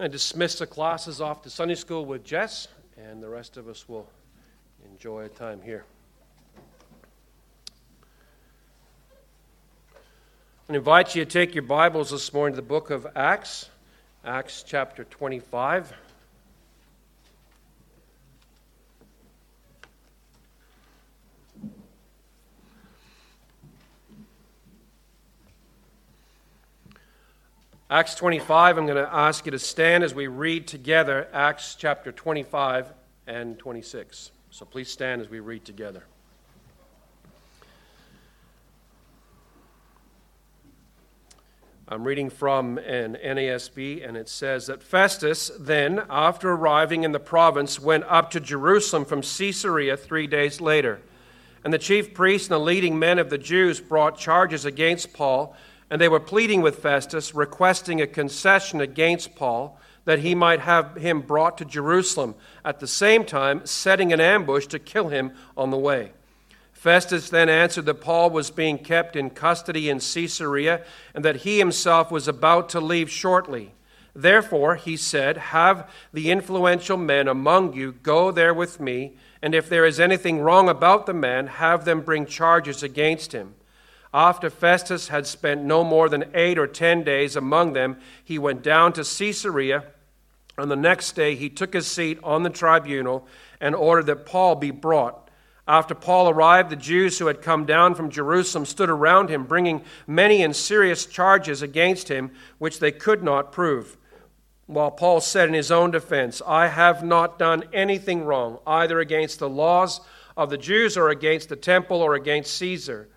I dismiss the classes off to Sunday school with Jess, and the rest of us will enjoy a time here. I invite you to take your Bibles this morning to the book of Acts, Acts chapter 25. Acts 25, I'm going to ask you to stand as we read together Acts chapter 25 and 26. So please stand as we read together. I'm reading from an NASB, and it says that Festus then, after arriving in the province, went up to Jerusalem from Caesarea three days later. And the chief priests and the leading men of the Jews brought charges against Paul and they were pleading with Festus, requesting a concession against Paul that he might have him brought to Jerusalem, at the same time setting an ambush to kill him on the way. Festus then answered that Paul was being kept in custody in Caesarea and that he himself was about to leave shortly. Therefore, he said, Have the influential men among you go there with me, and if there is anything wrong about the man, have them bring charges against him. After Festus had spent no more than eight or ten days among them, he went down to Caesarea. On the next day, he took his seat on the tribunal and ordered that Paul be brought. After Paul arrived, the Jews who had come down from Jerusalem stood around him, bringing many and serious charges against him, which they could not prove. While Paul said in his own defense, I have not done anything wrong, either against the laws of the Jews or against the temple or against Caesar.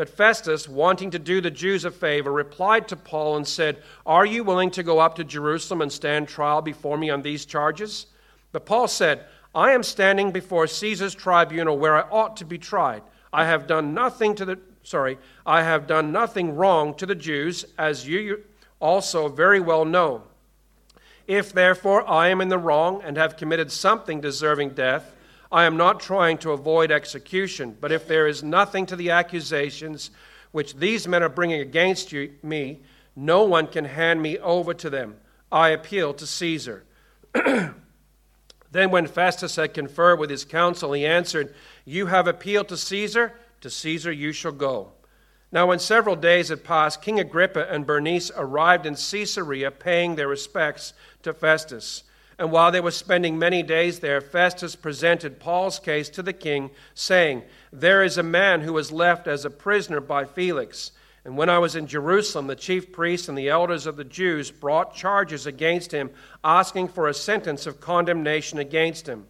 But Festus, wanting to do the Jews a favor, replied to Paul and said, Are you willing to go up to Jerusalem and stand trial before me on these charges? But Paul said, I am standing before Caesar's tribunal where I ought to be tried. I have done nothing to the sorry, I have done nothing wrong to the Jews, as you also very well know. If therefore I am in the wrong and have committed something deserving death, I am not trying to avoid execution, but if there is nothing to the accusations which these men are bringing against you, me, no one can hand me over to them. I appeal to Caesar. then, when Festus had conferred with his council, he answered, You have appealed to Caesar, to Caesar you shall go. Now, when several days had passed, King Agrippa and Bernice arrived in Caesarea, paying their respects to Festus. And while they were spending many days there, Festus presented Paul's case to the king, saying, There is a man who was left as a prisoner by Felix. And when I was in Jerusalem, the chief priests and the elders of the Jews brought charges against him, asking for a sentence of condemnation against him.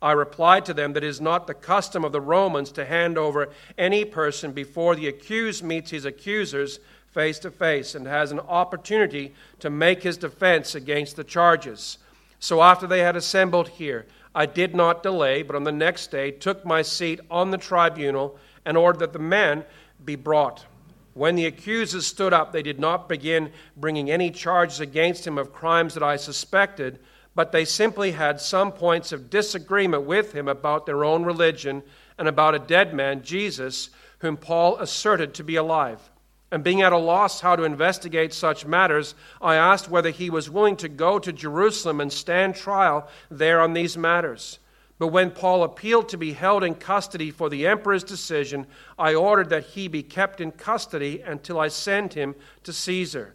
I replied to them that it is not the custom of the Romans to hand over any person before the accused meets his accusers face to face and has an opportunity to make his defense against the charges. So after they had assembled here, I did not delay, but on the next day took my seat on the tribunal and ordered that the man be brought. When the accusers stood up, they did not begin bringing any charges against him of crimes that I suspected, but they simply had some points of disagreement with him about their own religion and about a dead man, Jesus, whom Paul asserted to be alive. And being at a loss how to investigate such matters, I asked whether he was willing to go to Jerusalem and stand trial there on these matters. But when Paul appealed to be held in custody for the emperor's decision, I ordered that he be kept in custody until I send him to Caesar.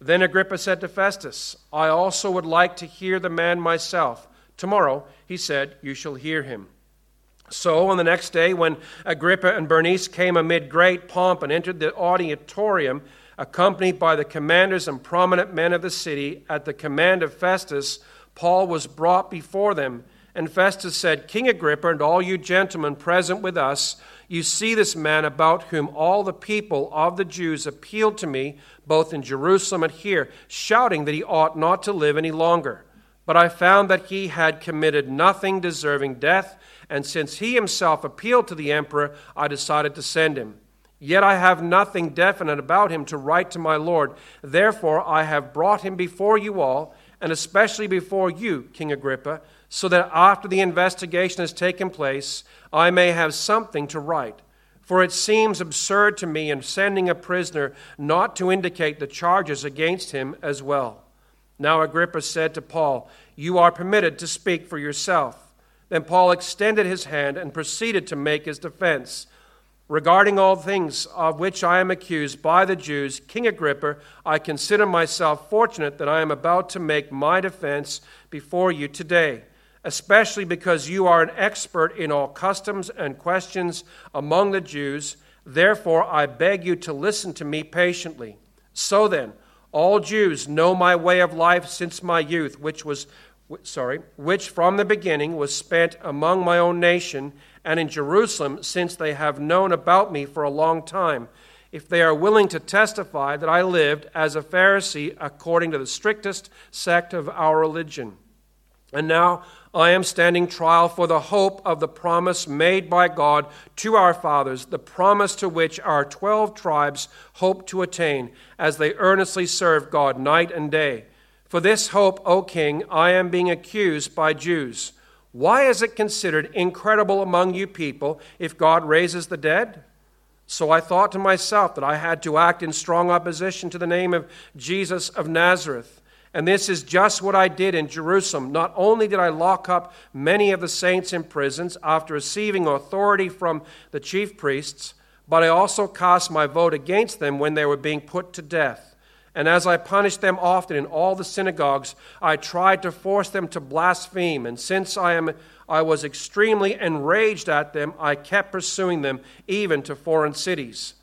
Then Agrippa said to Festus, I also would like to hear the man myself. Tomorrow, he said, you shall hear him. So, on the next day, when Agrippa and Bernice came amid great pomp and entered the auditorium, accompanied by the commanders and prominent men of the city, at the command of Festus, Paul was brought before them. And Festus said, King Agrippa, and all you gentlemen present with us, you see this man about whom all the people of the Jews appealed to me, both in Jerusalem and here, shouting that he ought not to live any longer. But I found that he had committed nothing deserving death and since he himself appealed to the emperor, I decided to send him. Yet I have nothing definite about him to write to my Lord. Therefore, I have brought him before you all, and especially before you, King Agrippa, so that after the investigation has taken place, I may have something to write. For it seems absurd to me in sending a prisoner not to indicate the charges against him as well. Now Agrippa said to Paul, You are permitted to speak for yourself. Then Paul extended his hand and proceeded to make his defense. Regarding all things of which I am accused by the Jews, King Agrippa, I consider myself fortunate that I am about to make my defense before you today, especially because you are an expert in all customs and questions among the Jews. Therefore, I beg you to listen to me patiently. So then, all Jews know my way of life since my youth, which was sorry, which from the beginning was spent among my own nation and in Jerusalem, since they have known about me for a long time, if they are willing to testify that I lived as a Pharisee according to the strictest sect of our religion. And now I am standing trial for the hope of the promise made by God to our fathers, the promise to which our twelve tribes hope to attain as they earnestly serve God night and day. For this hope, O king, I am being accused by Jews. Why is it considered incredible among you people if God raises the dead? So I thought to myself that I had to act in strong opposition to the name of Jesus of Nazareth. And this is just what I did in Jerusalem. Not only did I lock up many of the saints in prisons after receiving authority from the chief priests, but I also cast my vote against them when they were being put to death. And as I punished them often in all the synagogues, I tried to force them to blaspheme. And since I, am, I was extremely enraged at them, I kept pursuing them even to foreign cities.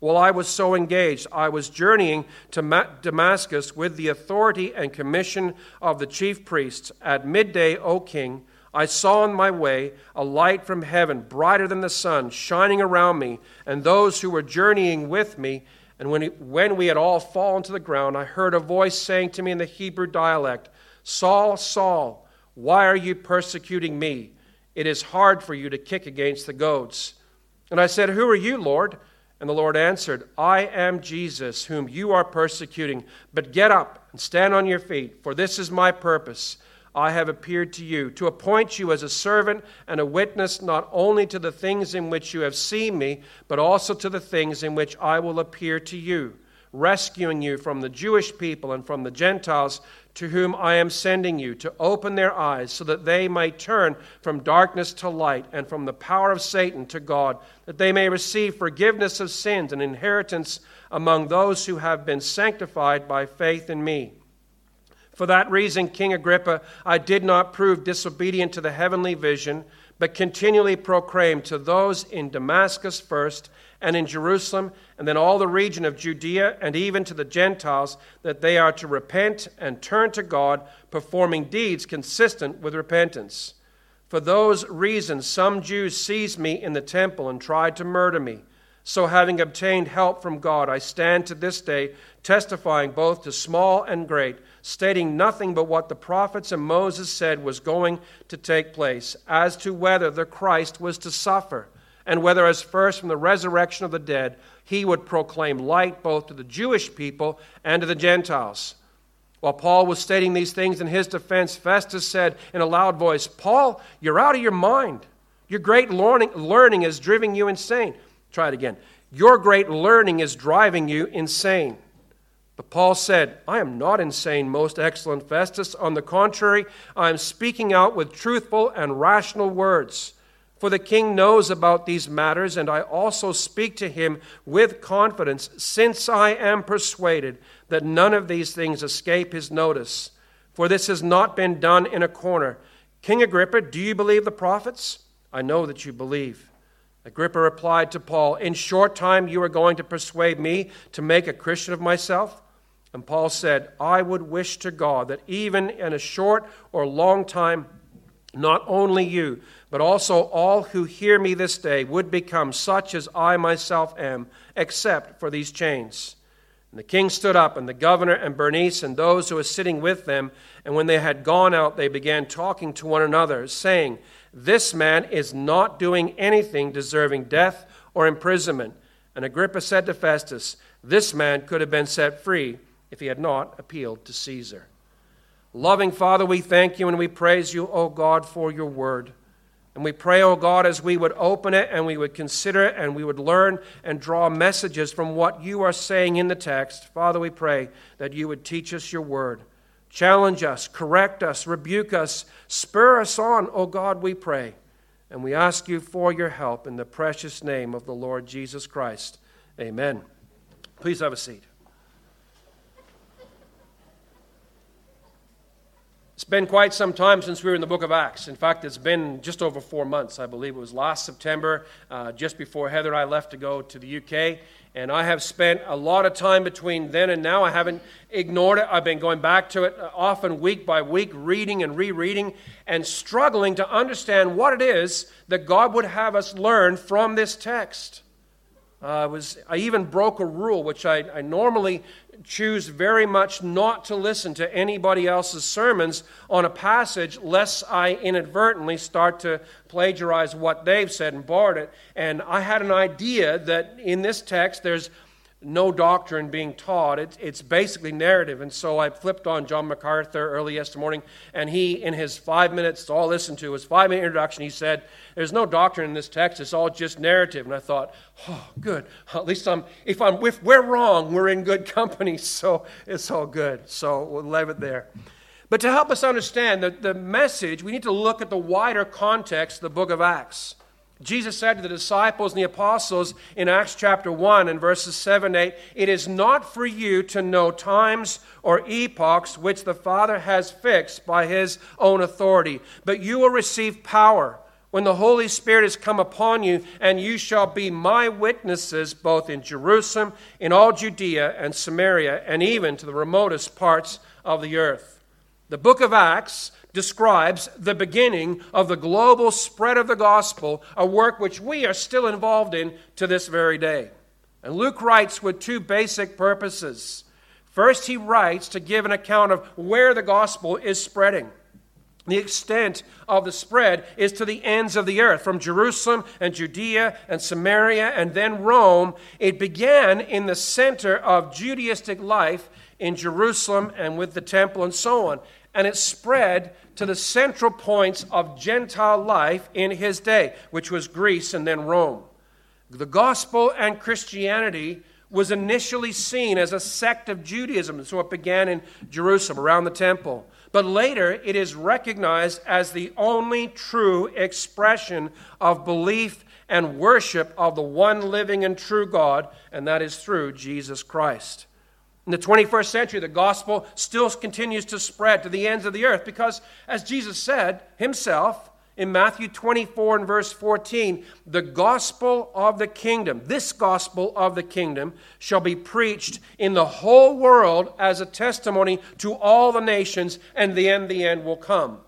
While I was so engaged, I was journeying to Damascus with the authority and commission of the chief priests. At midday, O king, I saw on my way a light from heaven, brighter than the sun, shining around me and those who were journeying with me. And when, when we had all fallen to the ground, I heard a voice saying to me in the Hebrew dialect, Saul, Saul, why are you persecuting me? It is hard for you to kick against the goads. And I said, Who are you, Lord? And the Lord answered, I am Jesus, whom you are persecuting. But get up and stand on your feet, for this is my purpose I have appeared to you, to appoint you as a servant and a witness not only to the things in which you have seen me, but also to the things in which I will appear to you, rescuing you from the Jewish people and from the Gentiles to whom I am sending you, to open their eyes so that they might turn from darkness to light and from the power of Satan to God, that they may receive forgiveness of sins and inheritance among those who have been sanctified by faith in me. For that reason, King Agrippa, I did not prove disobedient to the heavenly vision, but continually proclaimed to those in Damascus first, and in Jerusalem, and then all the region of Judea, and even to the Gentiles, that they are to repent and turn to God, performing deeds consistent with repentance. For those reasons, some Jews seized me in the temple and tried to murder me. So, having obtained help from God, I stand to this day testifying both to small and great stating nothing but what the prophets and Moses said was going to take place as to whether the Christ was to suffer, and whether, as first from the resurrection of the dead, he would proclaim light both to the Jewish people and to the Gentiles. While Paul was stating these things in his defense, Festus said in a loud voice, Paul, you're out of your mind. Your great learning, is driving you insane. Try it again. Your great learning is driving you insane. But Paul said, I am not insane, most excellent Festus. On the contrary, I am speaking out with truthful and rational words. For the king knows about these matters, and I also speak to him with confidence, since I am persuaded that none of these things escape his notice. For this has not been done in a corner. King Agrippa, do you believe the prophets? I know that you believe. Agrippa replied to Paul, In short time you are going to persuade me to make a Christian of myself? And Paul said, I would wish to God that even in a short or long time, not only you, but also all who hear me this day would become such as I myself am, except for these chains. And the king stood up, and the governor and Bernice and those who were sitting with them. And when they had gone out, they began talking to one another, saying, This man is not doing anything deserving death or imprisonment. And Agrippa said to Festus, This man could have been set free if he had not appealed to Caesar. Loving Father, we thank you and we praise you, O God, for your word. And we pray, O God, as we would open it and we would consider it and we would learn and draw messages from what you are saying in the text. Father, we pray that you would teach us your word. Challenge us, correct us, rebuke us, spur us on, O God, we pray. And we ask you for your help in the precious name of the Lord Jesus Christ. Amen. Please have a seat. It's been quite some time since we were in the book of Acts. In fact, it's been just over four months. I believe it was last September, uh, just before Heather and I left to go to the UK. And I have spent a lot of time between then and now. I haven't ignored it. I've been going back to it uh, often week by week, reading and rereading, and struggling to understand what it is that God would have us learn from this text. Uh, was, I even broke a rule, which I, I normally choose very much not to listen to anybody else's sermons on a passage lest I inadvertently start to plagiarize what they've said and borrowed it. And I had an idea that in this text there's no doctrine being taught. It's, it's basically narrative. And so I flipped on John MacArthur early yesterday morning, and he, in his five minutes, all listened to, his five minute introduction, he said, There's no doctrine in this text, it's all just narrative. And I thought, Oh, good. At least I'm, if, I'm, if we're wrong, we're in good company, so it's all good. So we'll leave it there. But to help us understand the, the message, we need to look at the wider context of the book of Acts. Jesus said to the disciples and the apostles in Acts chapter 1 and verses 7 8, It is not for you to know times or epochs which the Father has fixed by his own authority, but you will receive power when the Holy Spirit has come upon you, and you shall be my witnesses both in Jerusalem, in all Judea and Samaria, and even to the remotest parts of the earth. The book of Acts describes the beginning of the global spread of the gospel, a work which we are still involved in to this very day. And Luke writes with two basic purposes. First, he writes to give an account of where the gospel is spreading. The extent of the spread is to the ends of the earth, from Jerusalem and Judea and Samaria and then Rome. It began in the center of Judaistic life in Jerusalem and with the temple and so on. And it spread to the central points of Gentile life in his day, which was Greece and then Rome. The gospel and Christianity was initially seen as a sect of Judaism, so it began in Jerusalem around the temple. But later, it is recognized as the only true expression of belief and worship of the one living and true God, and that is through Jesus Christ. In the 21st century, the gospel still continues to spread to the ends of the earth because, as Jesus said himself in Matthew 24 and verse 14, the gospel of the kingdom, this gospel of the kingdom, shall be preached in the whole world as a testimony to all the nations, and then the end will come.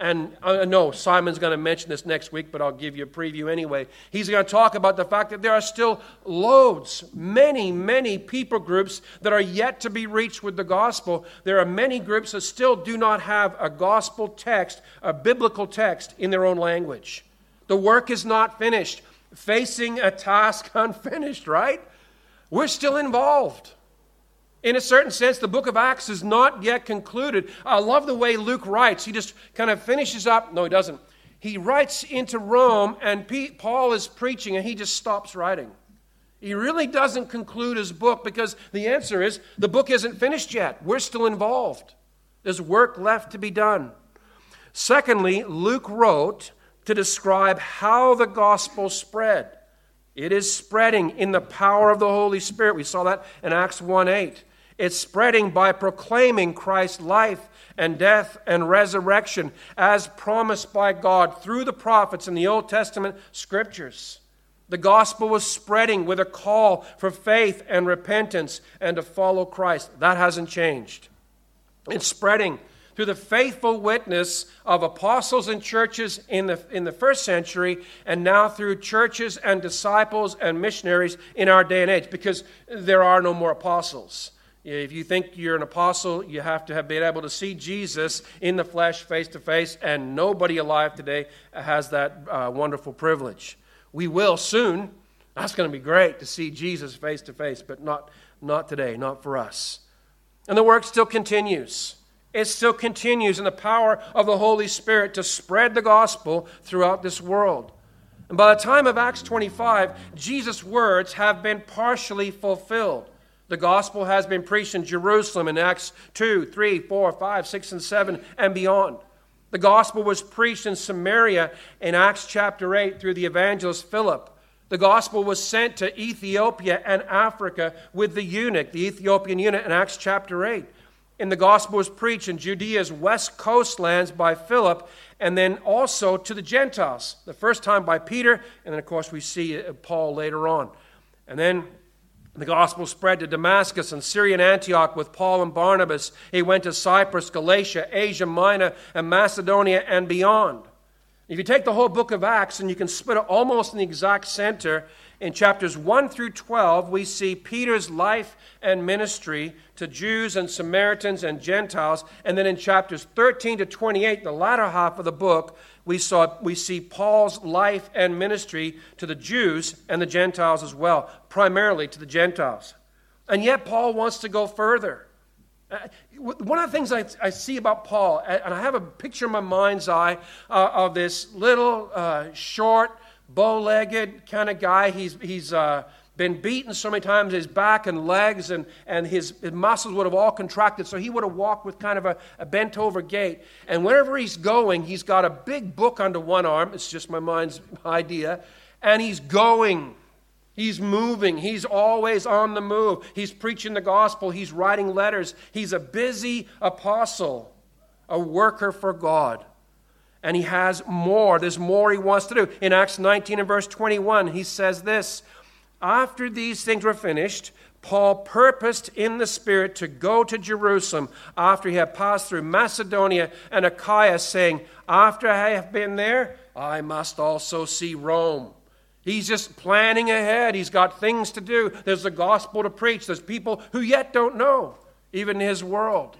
And uh, I know Simon's going to mention this next week, but I'll give you a preview anyway. He's going to talk about the fact that there are still loads, many, many people groups that are yet to be reached with the gospel. There are many groups that still do not have a gospel text, a biblical text in their own language. The work is not finished. Facing a task unfinished, right? We're still involved. In a certain sense, the book of Acts is not yet concluded. I love the way Luke writes. He just kind of finishes up. No, he doesn't. He writes into Rome, and Paul is preaching, and he just stops writing. He really doesn't conclude his book because the answer is the book isn't finished yet. We're still involved. There's work left to be done. Secondly, Luke wrote to describe how the gospel spread. It is spreading in the power of the Holy Spirit. We saw that in Acts 1 8. It's spreading by proclaiming Christ's life and death and resurrection as promised by God through the prophets in the Old Testament scriptures. The gospel was spreading with a call for faith and repentance and to follow Christ. That hasn't changed. It's spreading through the faithful witness of apostles and churches in the, in the first century, and now through churches and disciples and missionaries in our day and age, because there are no more apostles. If you think you're an apostle, you have to have been able to see Jesus in the flesh, face to face, and nobody alive today has that uh, wonderful privilege. We will soon. That's going to be great to see Jesus face to face, but not, not today, not for us. And the work still continues. It still continues in the power of the Holy Spirit to spread the gospel throughout this world. And by the time of Acts 25, Jesus' words have been partially fulfilled. The gospel has been preached in Jerusalem in Acts 2, 3, 4, 5, 6, and 7, and beyond. The gospel was preached in Samaria in Acts chapter 8 through the evangelist Philip. The gospel was sent to Ethiopia and Africa with the eunuch, the Ethiopian eunuch, in Acts chapter 8. And the gospel was preached in Judea's west coastlands by Philip, and then also to the Gentiles. The first time by Peter, and then, of course, we see Paul later on. And then the gospel spread to Damascus and Syrian Antioch with Paul and Barnabas. He went to Cyprus, Galatia, Asia Minor, and Macedonia and beyond. If you take the whole book of Acts and you can split it almost in the exact center, in chapters 1 through 12, we see Peter's life and ministry to Jews and Samaritans and Gentiles. And then in chapters 13 to 28, the latter half of the book, we, saw, we see Paul's life and ministry to the Jews and the Gentiles as well, primarily to the Gentiles. And yet, Paul wants to go further. Uh, one of the things I, I, see about Paul, and I have a picture in my mind's eye uh, of this little, uh, short, bow legged kind of guy. He's, he's uh, been beaten so many times, his back and legs and, and his, his muscles would have all contracted, so he would have walked with kind of a, a bent over gait. And wherever he's going, he's got a big book under one arm. It's just my mind's idea. And he's going. He's moving. He's always on the move. He's preaching the gospel. He's writing letters. He's a busy apostle, a worker for God. And he has more. There's more he wants to do. In Acts 19 and verse 21, he says this After these things were finished, Paul purposed in the Spirit to go to Jerusalem after he had passed through Macedonia and Achaia, saying, After I have been there, I must also see Rome. He's just planning ahead. He's got things to do. There's the gospel to preach. There's people who yet don't know, even his world.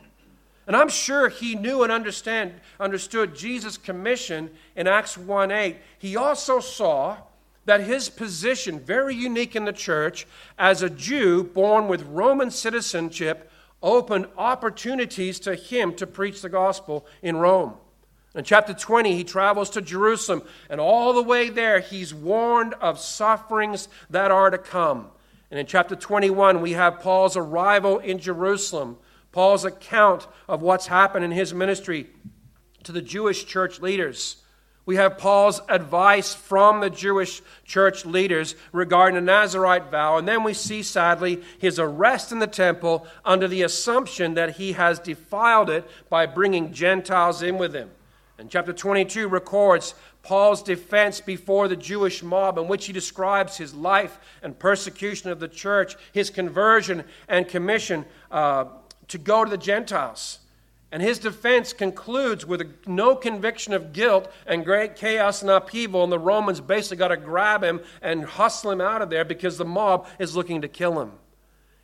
And I'm sure he knew and understand, understood Jesus' commission in Acts 1 8. He also saw that his position, very unique in the church, as a Jew born with Roman citizenship, opened opportunities to him to preach the gospel in Rome. In chapter 20, he travels to Jerusalem, and all the way there, he's warned of sufferings that are to come. And in chapter 21, we have Paul's arrival in Jerusalem Paul's account of what's happened in his ministry to the Jewish church leaders. We have Paul's advice from the Jewish church leaders regarding the Nazarite vow. And then we see, sadly, his arrest in the temple under the assumption that he has defiled it by bringing Gentiles in with him. And chapter 22 records Paul's defense before the Jewish mob, in which he describes his life and persecution of the church, his conversion and commission uh, to go to the Gentiles. And his defense concludes with no conviction of guilt and great chaos and upheaval. And the Romans basically got to grab him and hustle him out of there because the mob is looking to kill him.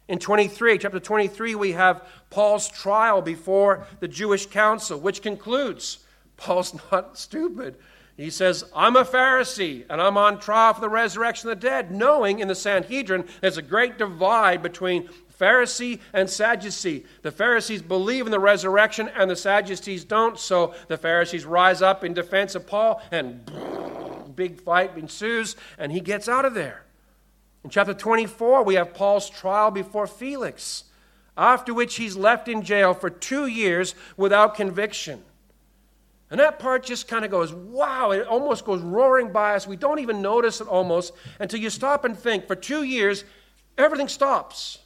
In 23, chapter 23, we have Paul's trial before the Jewish council, which concludes Paul's not stupid. He says, I'm a Pharisee and I'm on trial for the resurrection of the dead, knowing in the Sanhedrin there's a great divide between Pharisee and Sadducee. The Pharisees believe in the resurrection and the Sadducees don't, so the Pharisees rise up in defense of Paul and big fight ensues and he gets out of there. In chapter 24, we have Paul's trial before Felix, after which he's left in jail for two years without conviction. And that part just kind of goes, wow, it almost goes roaring by us. We don't even notice it almost until you stop and think. For two years, everything stops.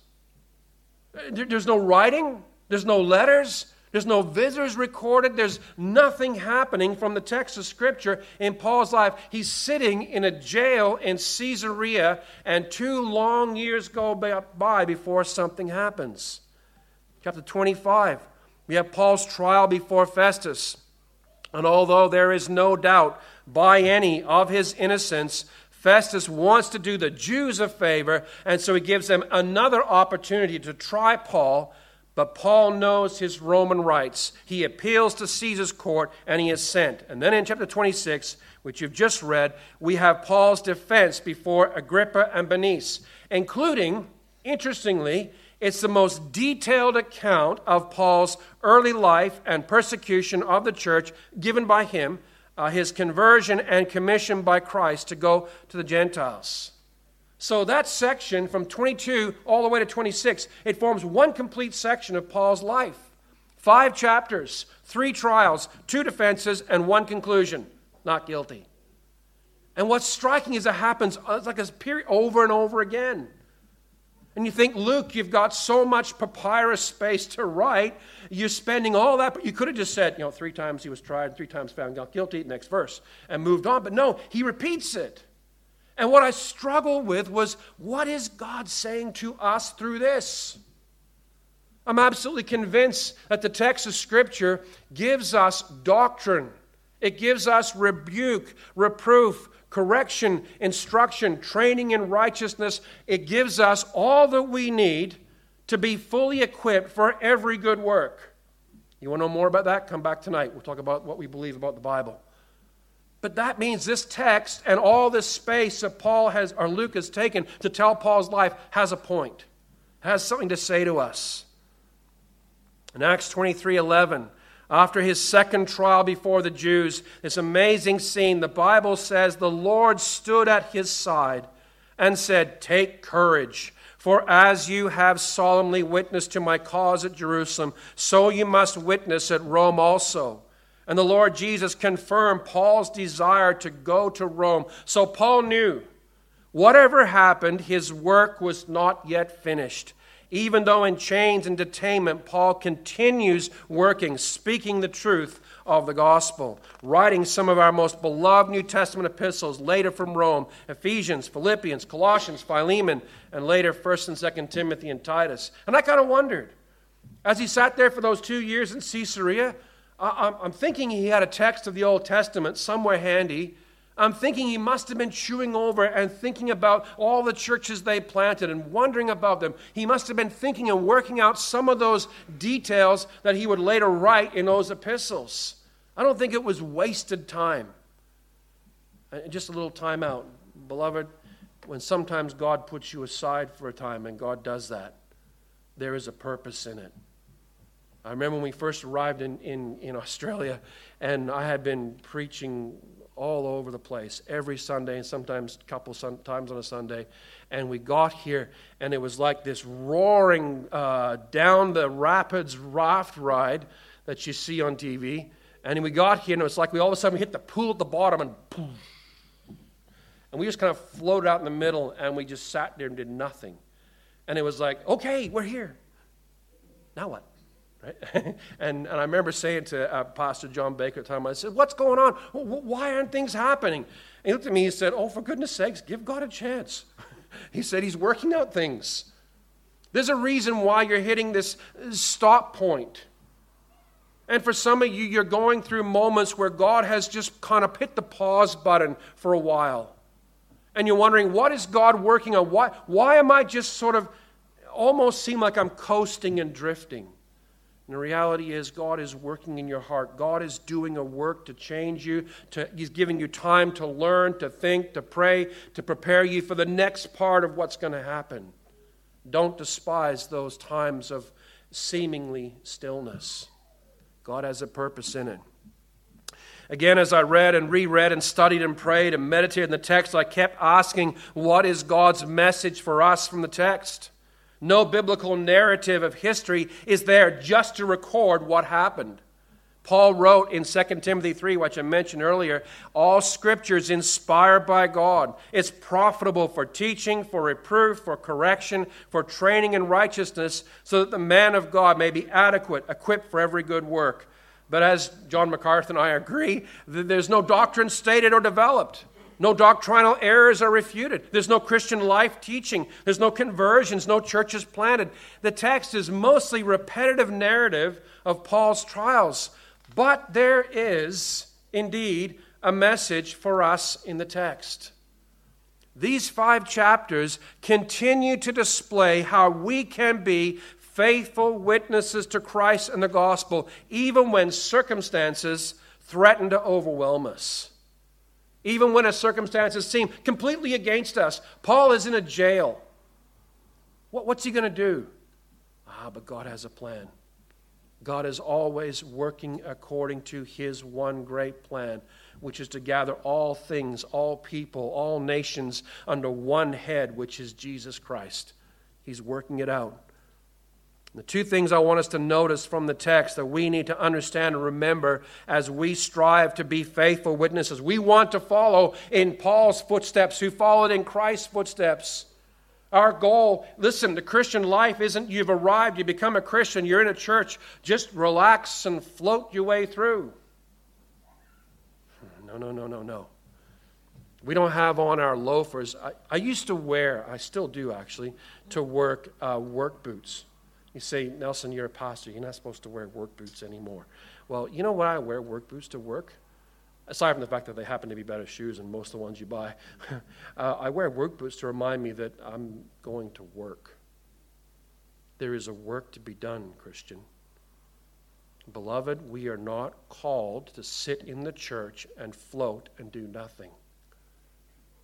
There's no writing, there's no letters, there's no visitors recorded, there's nothing happening from the text of Scripture in Paul's life. He's sitting in a jail in Caesarea, and two long years go by before something happens. Chapter 25, we have Paul's trial before Festus. And although there is no doubt by any of his innocence, Festus wants to do the Jews a favor, and so he gives them another opportunity to try Paul. But Paul knows his Roman rights. He appeals to Caesar's court and he is sent. And then in chapter 26, which you've just read, we have Paul's defense before Agrippa and Bernice, including, interestingly, it's the most detailed account of Paul's early life and persecution of the church given by him uh, his conversion and commission by Christ to go to the Gentiles. So that section from 22 all the way to 26, it forms one complete section of Paul's life. Five chapters, three trials, two defenses, and one conclusion not guilty. And what's striking is it happens uh, it's like a period over and over again. And you think, Luke, you've got so much papyrus space to write. You're spending all that, but you could have just said, you know, three times he was tried, three times found guilty, next verse, and moved on. But no, he repeats it. And what I struggled with was, what is God saying to us through this? I'm absolutely convinced that the text of Scripture gives us doctrine. It gives us rebuke, reproof, correction, instruction, training in righteousness. It gives us all that we need to be fully equipped for every good work. You want to know more about that? Come back tonight. We'll talk about what we believe about the Bible. But that means this text and all this space that Paul has or Luke has taken to tell Paul's life has a point, has something to say to us. In Acts 23 11, after his second trial before the Jews, this amazing scene, the Bible says the Lord stood at his side and said, Take courage, for as you have solemnly witnessed to my cause at Jerusalem, so you must witness at Rome also. And the Lord Jesus confirmed Paul's desire to go to Rome. So Paul knew whatever happened, his work was not yet finished. Even though in chains and detainment, Paul continues working, speaking the truth of the gospel, writing some of our most beloved New Testament epistles later from Rome Ephesians, Philippians, Colossians, Philemon, and later 1st and 2nd Timothy and Titus. And I kind of wondered, as he sat there for those two years in Caesarea, I'm thinking he had a text of the Old Testament somewhere handy I'm thinking he must have been chewing over and thinking about all the churches they planted and wondering about them. He must have been thinking and working out some of those details that he would later write in those epistles. I don't think it was wasted time. Uh, just a little time out. Beloved, when sometimes God puts you aside for a time, and God does that, there is a purpose in it. I remember when we first arrived in, in, in Australia, and I had been preaching all over the place every Sunday and sometimes a couple times on a Sunday. And we got here, and it was like this roaring uh, down the rapids raft ride that you see on TV. And we got here, and it was like we all of a sudden hit the pool at the bottom, and poof, and we just kind of floated out in the middle, and we just sat there and did nothing. And it was like, okay, we're here. Now what? Right? and, and I remember saying to uh, Pastor John Baker at the time, I said, What's going on? Why aren't things happening? And he looked at me and said, Oh, for goodness sakes, give God a chance. he said, He's working out things. There's a reason why you're hitting this stop point. And for some of you, you're going through moments where God has just kind of hit the pause button for a while. And you're wondering, what is God working on? Why, why am I just sort of almost seem like I'm coasting and drifting? And the reality is, God is working in your heart. God is doing a work to change you. To, he's giving you time to learn, to think, to pray, to prepare you for the next part of what's going to happen. Don't despise those times of seemingly stillness. God has a purpose in it. Again, as I read and reread and studied and prayed and meditated in the text, I kept asking, What is God's message for us from the text? No biblical narrative of history is there just to record what happened. Paul wrote in 2 Timothy 3, which I mentioned earlier, all scripture is inspired by God. It's profitable for teaching, for reproof, for correction, for training in righteousness, so that the man of God may be adequate, equipped for every good work. But as John MacArthur and I agree, there's no doctrine stated or developed. No doctrinal errors are refuted. There's no Christian life teaching. There's no conversions, no churches planted. The text is mostly repetitive narrative of Paul's trials. But there is indeed a message for us in the text. These five chapters continue to display how we can be faithful witnesses to Christ and the gospel, even when circumstances threaten to overwhelm us even when our circumstances seem completely against us. Paul is in a jail. What, what's he going to do? Ah, but God has a plan. God is always working according to his one great plan, which is to gather all things, all people, all nations under one head, which is Jesus Christ. He's working it out. The two things I want us to notice from the text that we need to understand and remember as we strive to be faithful witnesses. We want to follow in Paul's footsteps, who followed in Christ's footsteps. Our goal, listen, the Christian life isn't you've arrived, you become a Christian, you're in a church, just relax and float your way through. No, no, no, no, no. We don't have on our loafers. I, I used to wear, I still do actually, to work uh, work boots. You say, Nelson, you're a pastor. You're not supposed to wear work boots anymore. Well, you know what I wear work boots to work? Aside from the fact that they happen to be better shoes than most of the ones you buy, uh, I wear work boots to remind me that I'm going to work. There is a work to be done, Christian. Beloved, we are not called to sit in the church and float and do nothing.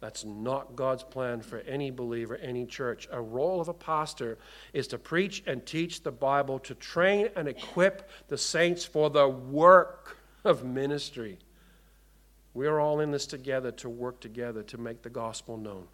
That's not God's plan for any believer, any church. A role of a pastor is to preach and teach the Bible, to train and equip the saints for the work of ministry. We are all in this together to work together to make the gospel known.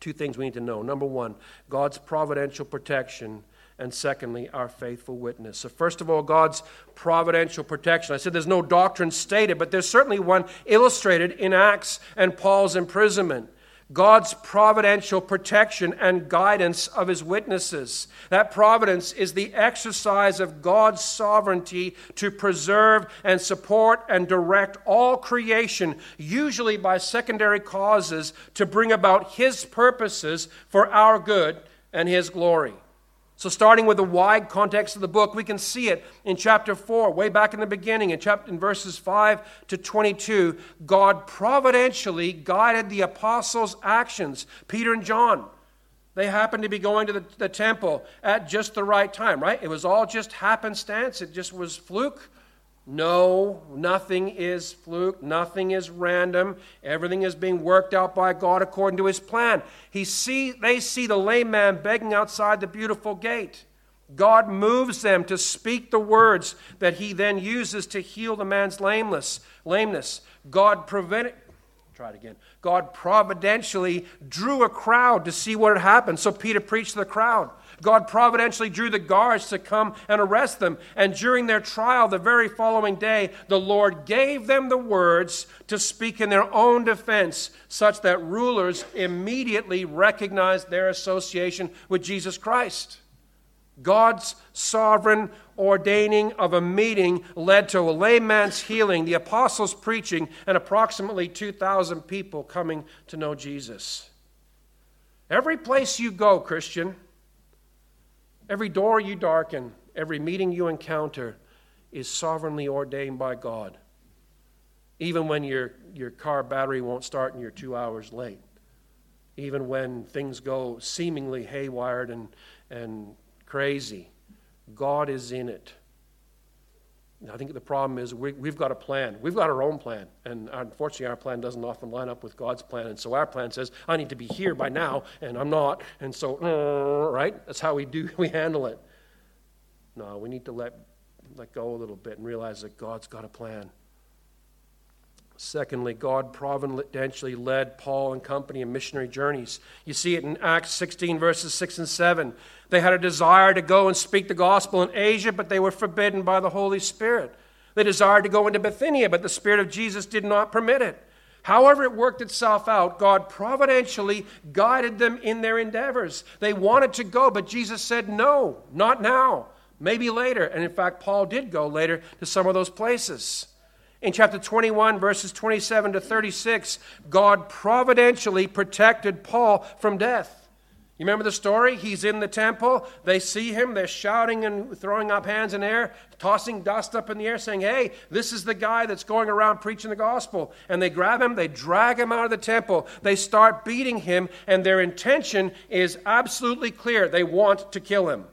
Two things we need to know. Number one, God's providential protection and secondly, our faithful witness. So, first of all, God's providential protection. I said there's no doctrine stated, but there's certainly one illustrated in Acts and Paul's imprisonment. God's providential protection and guidance of his witnesses. That providence is the exercise of God's sovereignty to preserve and support and direct all creation, usually by secondary causes, to bring about his purposes for our good and his glory. So, starting with the wide context of the book, we can see it in chapter 4, way back in the beginning, in, chapter, in verses 5 to 22. God providentially guided the apostles' actions, Peter and John. They happened to be going to the, the temple at just the right time, right? It was all just happenstance, it just was fluke. No, nothing is fluke, nothing is random. Everything is being worked out by God according to his plan. He see, they see the lame man begging outside the beautiful gate. God moves them to speak the words that he then uses to heal the man's lameness. lameness. God prevented try it again. God providentially drew a crowd to see what had happened. So Peter preached to the crowd. God providentially drew the guards to come and arrest them. And during their trial, the very following day, the Lord gave them the words to speak in their own defense, such that rulers immediately recognized their association with Jesus Christ. God's sovereign ordaining of a meeting led to a layman's healing, the apostles' preaching, and approximately 2,000 people coming to know Jesus. Every place you go, Christian, Every door you darken, every meeting you encounter is sovereignly ordained by God. Even when your, your car battery won't start and you're two hours late. Even when things go seemingly haywired and, and crazy, God is in it. I think the problem is we, have got a plan. We've got our own plan. And unfortunately, our plan doesn't often line up with God's plan. And so our plan says, I need to be here by now, and I'm not. And so, uh, right? That's how we do, we handle it. No, we need to let, let go a little bit and realize that God's got a plan. Secondly, God providentially led Paul and company in missionary journeys. You see it in Acts 16, verses 6 and 7. They had a desire to go and speak the gospel in Asia, but they were forbidden by the Holy Spirit. They desired to go into Bithynia, but the Spirit of Jesus did not permit it. However, it worked itself out, God providentially guided them in their endeavors. They wanted to go, but Jesus said, No, not now, maybe later. And in fact, Paul did go later to some of those places. In chapter 21, verses 27 to 36, God providentially protected Paul from death. You remember the story? He's in the temple. They see him. They're shouting and throwing up hands in air, tossing dust up in the air, saying, Hey, this is the guy that's going around preaching the gospel. And they grab him, they drag him out of the temple, they start beating him, and their intention is absolutely clear. They want to kill him.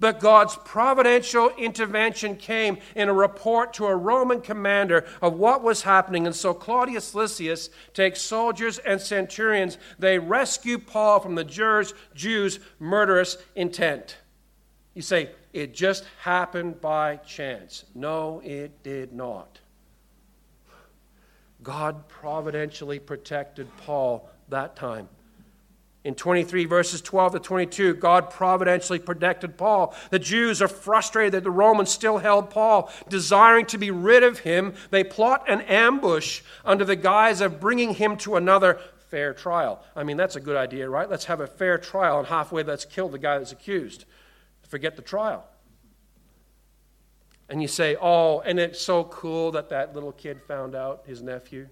But God's providential intervention came in a report to a Roman commander of what was happening. And so Claudius Lysias takes soldiers and centurions. They rescue Paul from the Jews' murderous intent. You say, it just happened by chance. No, it did not. God providentially protected Paul that time. In 23 verses 12 to 22, God providentially protected Paul. The Jews are frustrated that the Romans still held Paul. Desiring to be rid of him, they plot an ambush under the guise of bringing him to another fair trial. I mean, that's a good idea, right? Let's have a fair trial, and halfway let's kill the guy that's accused. Forget the trial. And you say, oh, and it's so cool that that little kid found out, his nephew.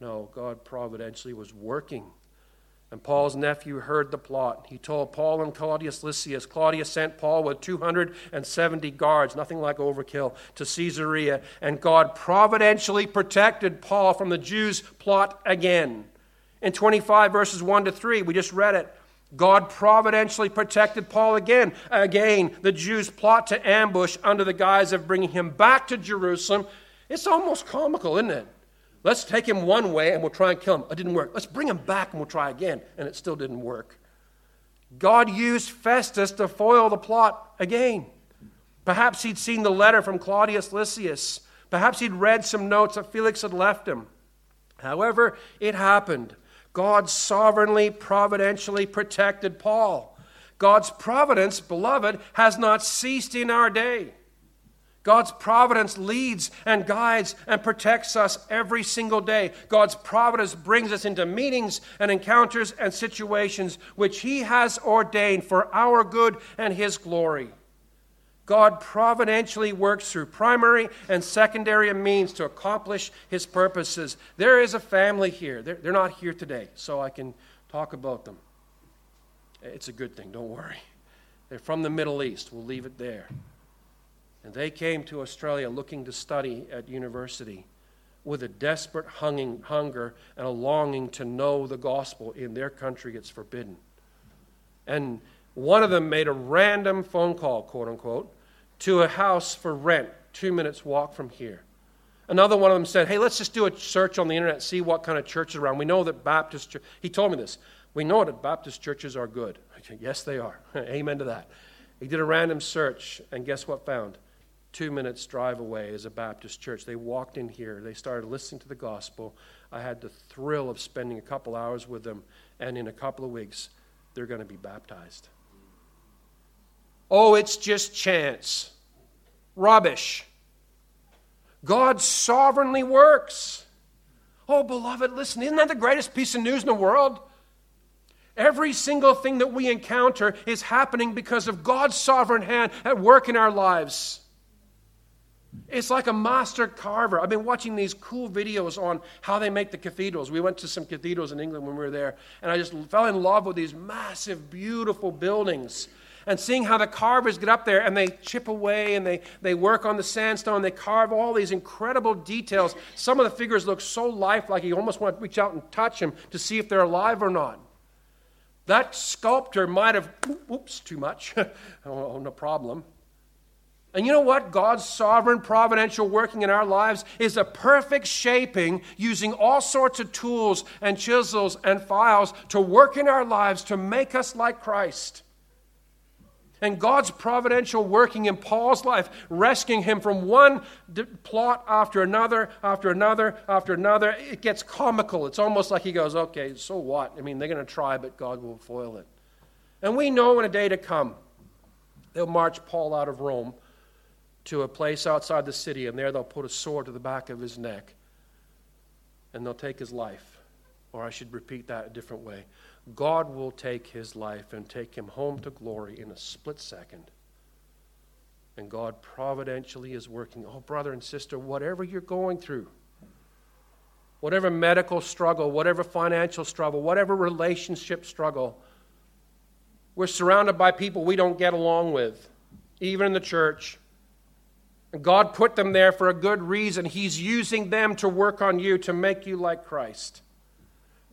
No, God providentially was working. And Paul's nephew heard the plot. He told Paul and Claudius Lysias. Claudius sent Paul with 270 guards, nothing like overkill, to Caesarea. And God providentially protected Paul from the Jews' plot again. In 25 verses 1 to 3, we just read it. God providentially protected Paul again. Again, the Jews plot to ambush under the guise of bringing him back to Jerusalem. It's almost comical, isn't it? Let's take him one way and we'll try and kill him. It didn't work. Let's bring him back and we'll try again. And it still didn't work. God used Festus to foil the plot again. Perhaps he'd seen the letter from Claudius Lysias. Perhaps he'd read some notes that Felix had left him. However, it happened. God sovereignly, providentially protected Paul. God's providence, beloved, has not ceased in our day. God's providence leads and guides and protects us every single day. God's providence brings us into meetings and encounters and situations which He has ordained for our good and His glory. God providentially works through primary and secondary means to accomplish his purposes. There is a family here. They're, they're, not here today, so I can talk about them. It's a good thing, don't worry. They're from the Middle East. We'll leave it there. And they came to Australia looking to study at university with a desperate hunging, hunger and a longing to know the gospel. In their country, it's forbidden. And one of them made a random phone call, quote unquote, to a house for rent, two minutes walk from here. Another one of them said, Hey, let's just do a search on the internet, see what kind of churches around. We know that Baptist church, he told me this. We know that Baptist churches are good. Yes, they are. Amen to that. He did a random search, and guess what found? Two minutes drive away is a Baptist church. They walked in here. They started listening to the gospel. I had the thrill of spending a couple hours with them, and in a couple of weeks, they're going to be baptized. Oh, it's just chance. Rubbish. God sovereignly works. Oh, beloved, listen, isn't that the greatest piece of news in the world? Every single thing that we encounter is happening because of God's sovereign hand at work in our lives. It's like a master carver. I've been watching these cool videos on how they make the cathedrals. We went to some cathedrals in England when we were there, and I just fell in love with these massive, beautiful buildings and seeing how the carvers get up there and they chip away and they, they work on the sandstone, they carve all these incredible details. Some of the figures look so lifelike, you almost want to reach out and touch them to see if they're alive or not. That sculptor might have, oops, too much. oh, no problem. And you know what? God's sovereign, providential working in our lives is a perfect shaping using all sorts of tools and chisels and files to work in our lives to make us like Christ and God's providential working in Paul's life, rescuing him from one plot after another, after another, after another. It gets comical. It's almost like he goes, okay, so what? I mean, they're going to try, but God will foil it. And we know in a day to come, they'll march Paul out of Rome to a place outside the city, and there they'll put a sword to the back of his neck, and they'll take his life. Or I should repeat that a different way. God will take his life and take him home to glory in a split second. And God providentially is working. Oh, brother and sister, whatever you're going through, whatever medical struggle, whatever financial struggle, whatever relationship struggle, we're surrounded by people we don't get along with, even in the church. God put them there for a good reason. He's using them to work on you to make you like Christ.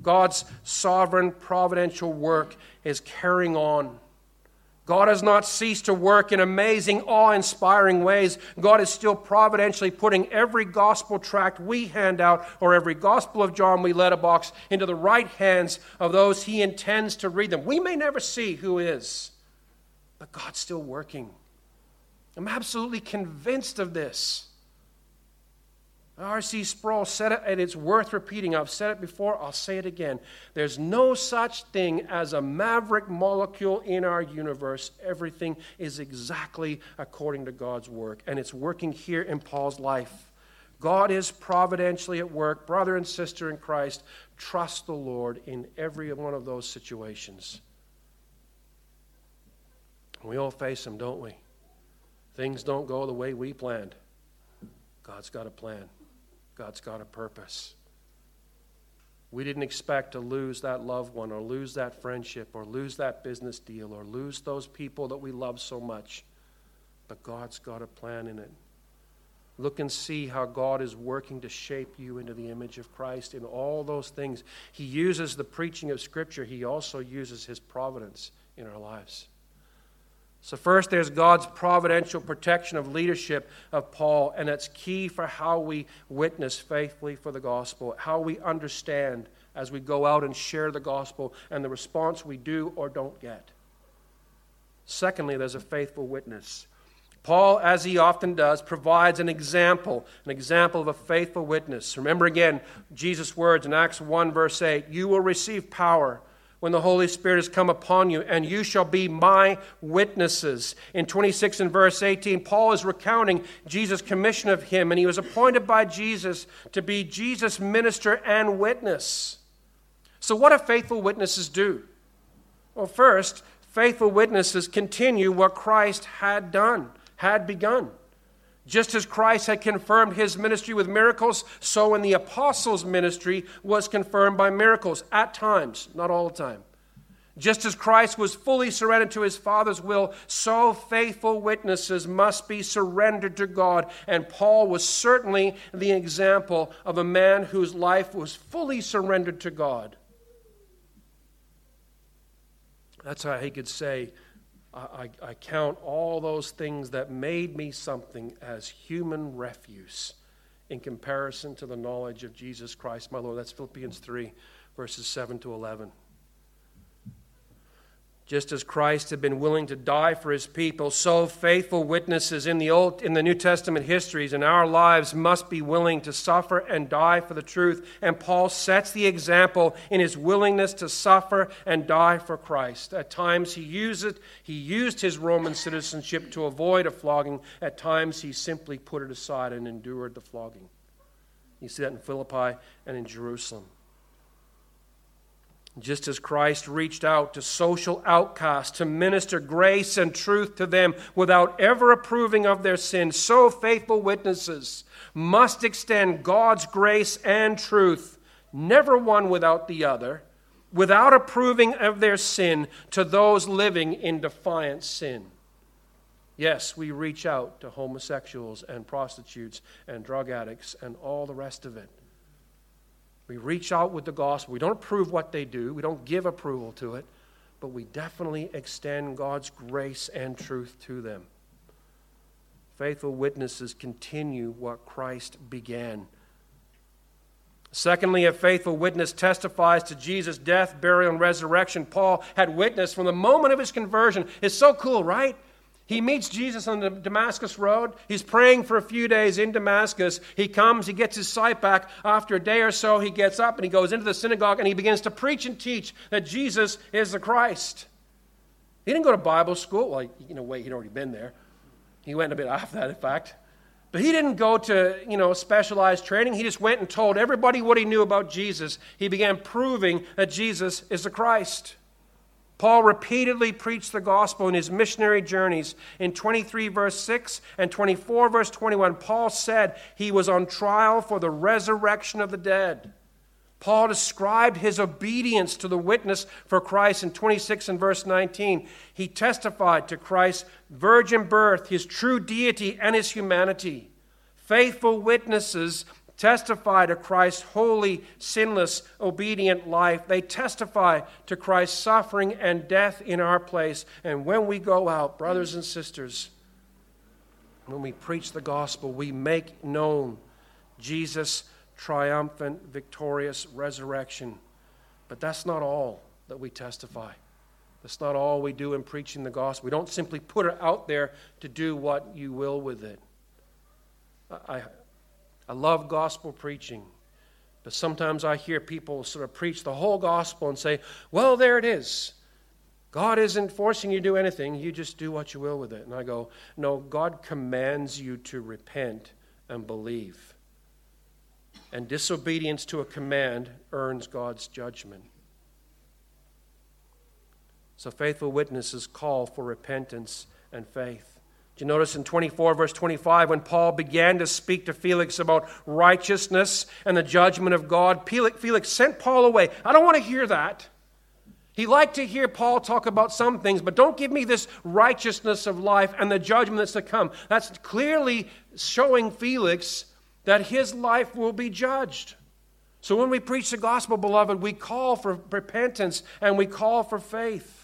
God's sovereign providential work is carrying on. God has not ceased to work in amazing, awe inspiring ways. God is still providentially putting every gospel tract we hand out or every gospel of John we letterbox into the right hands of those he intends to read them. We may never see who is, But God's still working. I'm absolutely convinced of this. R.C. Sproul said it, and it's worth repeating. I've said it before, I'll say it again. There's no such thing as a maverick molecule in our universe. Everything is exactly according to God's work, and it's working here in Paul's life. God is providentially at work. Brother and sister in Christ, trust the Lord in every one of those situations. We all face them, don't we? Things don't go the way we planned. God's got a plan. God's got a purpose. We didn't expect to lose that loved one or lose that friendship or lose that business deal or lose those people that we love so much. But God's got a plan in it. Look and see how God is working to shape you into the image of Christ in all those things. He uses the preaching of Scripture, He also uses His providence in our lives. So, first, there's God's providential protection of leadership of Paul, and that's key for how we witness faithfully for the gospel, how we understand as we go out and share the gospel, and the response we do or don't get. Secondly, there's a faithful witness. Paul, as he often does, provides an example, an example of a faithful witness. Remember again Jesus' words in Acts 1, verse 8 You will receive power when the Holy Spirit has come upon you, and you shall be my witnesses. In 26 and verse 18, Paul is recounting Jesus' commission of him, and he was appointed by Jesus to be Jesus' minister and witness. So, what do faithful witnesses do? Well, first, faithful witnesses continue what Christ had done, had begun. Just as Christ had confirmed his ministry with miracles, so in the apostles' ministry was confirmed by miracles at times, not all the time. Just as Christ was fully surrendered to his Father's will, so faithful witnesses must be surrendered to God. And Paul was certainly the example of a man whose life was fully surrendered to God. That's how he could say, I, I, count all those things that made me something as human refuse in comparison to the knowledge of Jesus Christ, my Lord. That's Philippians 3, verses 7 to 11. Just as Christ had been willing to die for his people, so faithful witnesses in the Old in the New Testament histories in our lives must be willing to suffer and die for the truth. And Paul sets the example in his willingness to suffer and die for Christ. At times he used it, he used his Roman citizenship to avoid a flogging. At times he simply put it aside and endured the flogging. You see that in Philippi and in Jerusalem. Just as Christ reached out to social outcasts to minister grace and truth to them without ever approving of their sin, so faithful witnesses must extend God's grace and truth, never one without the other, without approving of their sin to those living in defiant sin. Yes, we reach out to homosexuals and prostitutes and drug addicts and all the rest of it. We reach out with the gospel. We don't approve what they do, we don't give approval to it, but we definitely extend God's grace and truth to them. Faithful witnesses continue what Christ began. Secondly, a faithful witness testifies to Jesus' death, burial, and resurrection. Paul had witnessed from the moment of his conversion. It's so cool, right? He meets Jesus on the Damascus Road. He's praying for a few days in Damascus. He comes, he gets his sight back. After a day or so, he gets up and he goes into the synagogue and he begins to preach and teach that Jesus is the Christ. He didn't go to Bible school. Well, you know, wait, he'd already been there. He went a bit after that, in fact. But he didn't go to, you know, specialized training. He just went and told everybody what he knew about Jesus. He began proving that Jesus is the Christ. Paul repeatedly preached the gospel in his missionary journeys. In 23, verse 6 and 24, verse 21, Paul said he was on trial for the resurrection of the dead. Paul described his obedience to the witness for Christ in 26 and verse 19. He testified to Christ's virgin birth, his true deity, and his humanity. Faithful witnesses testify to Christ's holy, sinless, obedient life. They testify to Christ's suffering and death in our place. And when we go out, brothers and sisters, when we preach the gospel, we make known Jesus' triumphant, victorious resurrection. But that's not all that we testify. That's not all we do in preaching the gospel. We don't simply put it out there to do what you will with it. I, I love gospel preaching, but sometimes I hear people sort of preach the whole gospel and say, well, there it is. God isn't forcing you to do anything, you just do what you will with it. And I go, no, God commands you to repent and believe. And disobedience to a command earns God's judgment. So faithful witnesses call for repentance and faith. You notice in 24, verse 25, when Paul began to speak to Felix about righteousness and the judgment of God, Felix sent Paul away. I don't want to hear that. He liked to hear Paul talk about some things, but don't give me this righteousness of life and the judgment that's to come. That's clearly showing Felix that his life will be judged. So when we preach the gospel, beloved, we call for repentance and we call for faith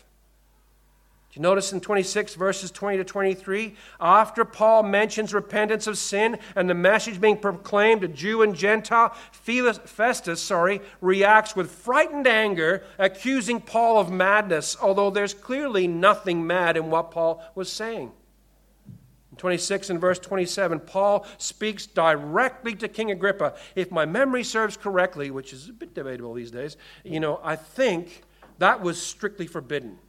you notice in 26 verses 20 to 23? After Paul mentions repentance of sin and the message being proclaimed to Jew and Gentile, Festus, sorry, reacts with frightened anger, accusing Paul of madness, although there's clearly nothing mad in what Paul was saying. In 26 and verse 27, Paul speaks directly to King Agrippa. If my memory serves correctly, which is a bit debatable these days, you know, I think that was strictly forbidden.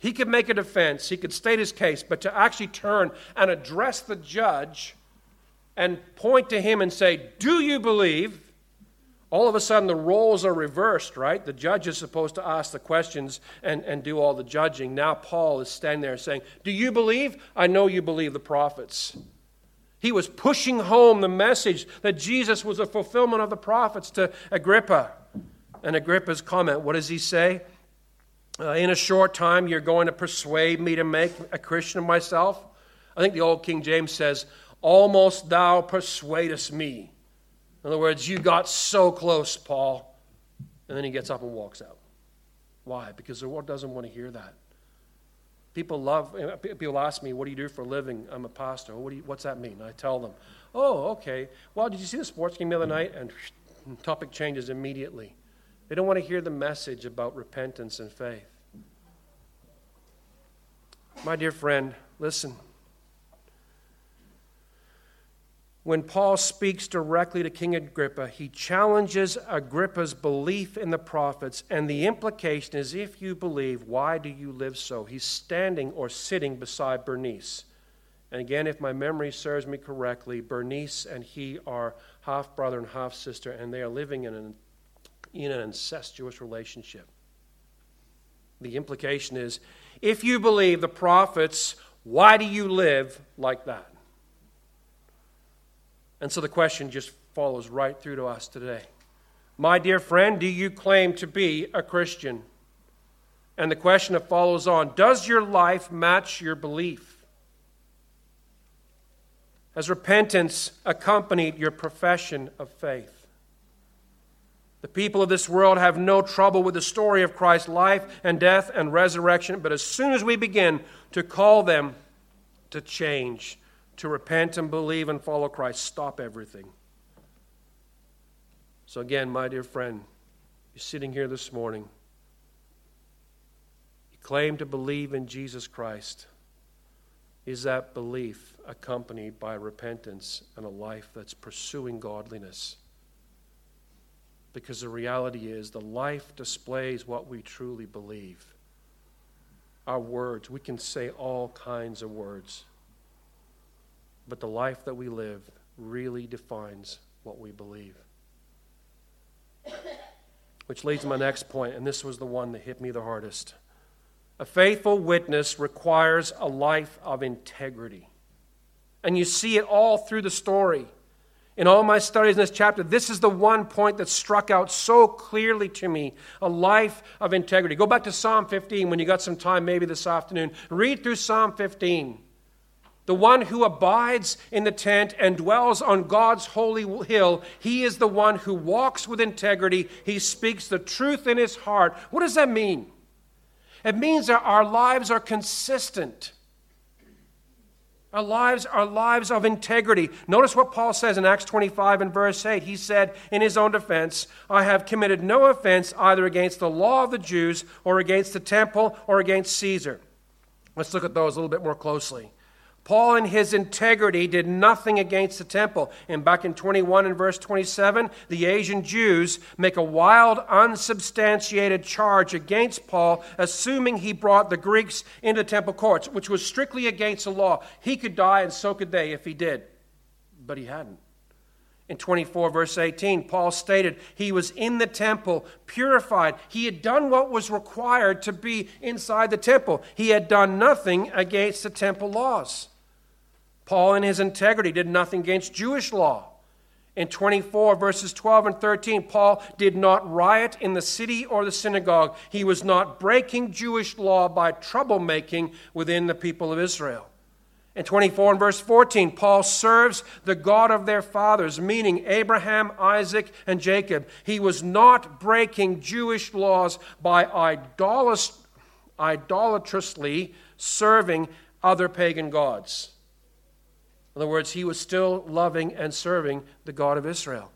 He could make a defense, he could state his case, but to actually turn and address the judge and point to him and say, Do you believe? All of a sudden, the roles are reversed, right? The judge is supposed to ask the questions and, and do all the judging. Now, Paul is standing there saying, Do you believe? I know you believe the prophets. He was pushing home the message that Jesus was a fulfillment of the prophets to Agrippa. And Agrippa's comment, what does he say? Uh, in a short time, you're going to persuade me to make a Christian of myself. I think the old King James says, Almost thou persuadest me. In other words, you got so close, Paul. And then he gets up and walks out. Why? Because the world doesn't want to hear that. People love, people ask me, What do you do for a living? I'm a pastor. What do you, what's that mean? I tell them, Oh, okay. Well, did you see the sports game the other night? And topic changes immediately. They don't want to hear the message about repentance and faith. My dear friend, listen. When Paul speaks directly to King Agrippa, he challenges Agrippa's belief in the prophets, and the implication is if you believe, why do you live so? He's standing or sitting beside Bernice. And again, if my memory serves me correctly, Bernice and he are half brother and half sister, and they are living in an in an incestuous relationship. The implication is if you believe the prophets, why do you live like that? And so the question just follows right through to us today. My dear friend, do you claim to be a Christian? And the question that follows on Does your life match your belief? Has repentance accompanied your profession of faith? The people of this world have no trouble with the story of Christ's life and death and resurrection, but as soon as we begin to call them to change, to repent and believe and follow Christ, stop everything. So, again, my dear friend, you're sitting here this morning. You claim to believe in Jesus Christ. Is that belief accompanied by repentance and a life that's pursuing godliness? Because the reality is the life displays what we truly believe. Our words, we can say all kinds of words, but the life that we live really defines what we believe. Which leads to my next point, and this was the one that hit me the hardest. A faithful witness requires a life of integrity. And you see it all through the story. In all my studies in this chapter, this is the one point that struck out so clearly to me a life of integrity. Go back to Psalm 15 when you got some time, maybe this afternoon. Read through Psalm 15. The one who abides in the tent and dwells on God's holy hill, he is the one who walks with integrity. He speaks the truth in his heart. What does that mean? It means that our lives are consistent. Our lives are lives of integrity. Notice what Paul says in Acts 25 and verse 8. He said in his own defense, I have committed no offense either against the law of the Jews or against the temple or against Caesar. Let's look at those a little bit more closely. Paul, in his integrity, did nothing against the temple. And back in 21 and verse 27, the Asian Jews make a wild, unsubstantiated charge against Paul, assuming he brought the Greeks into temple courts, which was strictly against the law. He could die, and so could they if he did. But he hadn't. In 24, verse 18, Paul stated he was in the temple, purified. He had done what was required to be inside the temple. He had done nothing against the temple laws. Paul, in his integrity, did nothing against Jewish law. In 24, verses 12 and 13, Paul did not riot in the city or the synagogue. He was not breaking Jewish law by troublemaking within the people of Israel. In 24 and verse 14, Paul serves the God of their fathers, meaning Abraham, Isaac, and Jacob. He was not breaking Jewish laws by idolatrously serving other pagan gods. In other words, he was still loving and serving the God of Israel.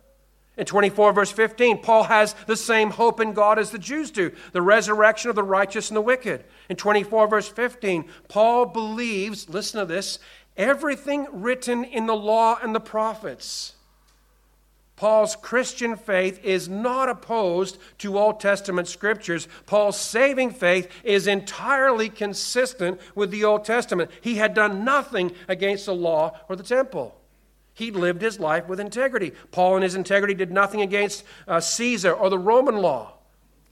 In 24, verse 15, Paul has the same hope in God as the Jews do the resurrection of the righteous and the wicked. In 24, verse 15, Paul believes, listen to this, everything written in the law and the prophets. Paul's Christian faith is not opposed to Old Testament scriptures. Paul's saving faith is entirely consistent with the Old Testament. He had done nothing against the law or the temple. He lived his life with integrity. Paul, in his integrity, did nothing against uh, Caesar or the Roman law.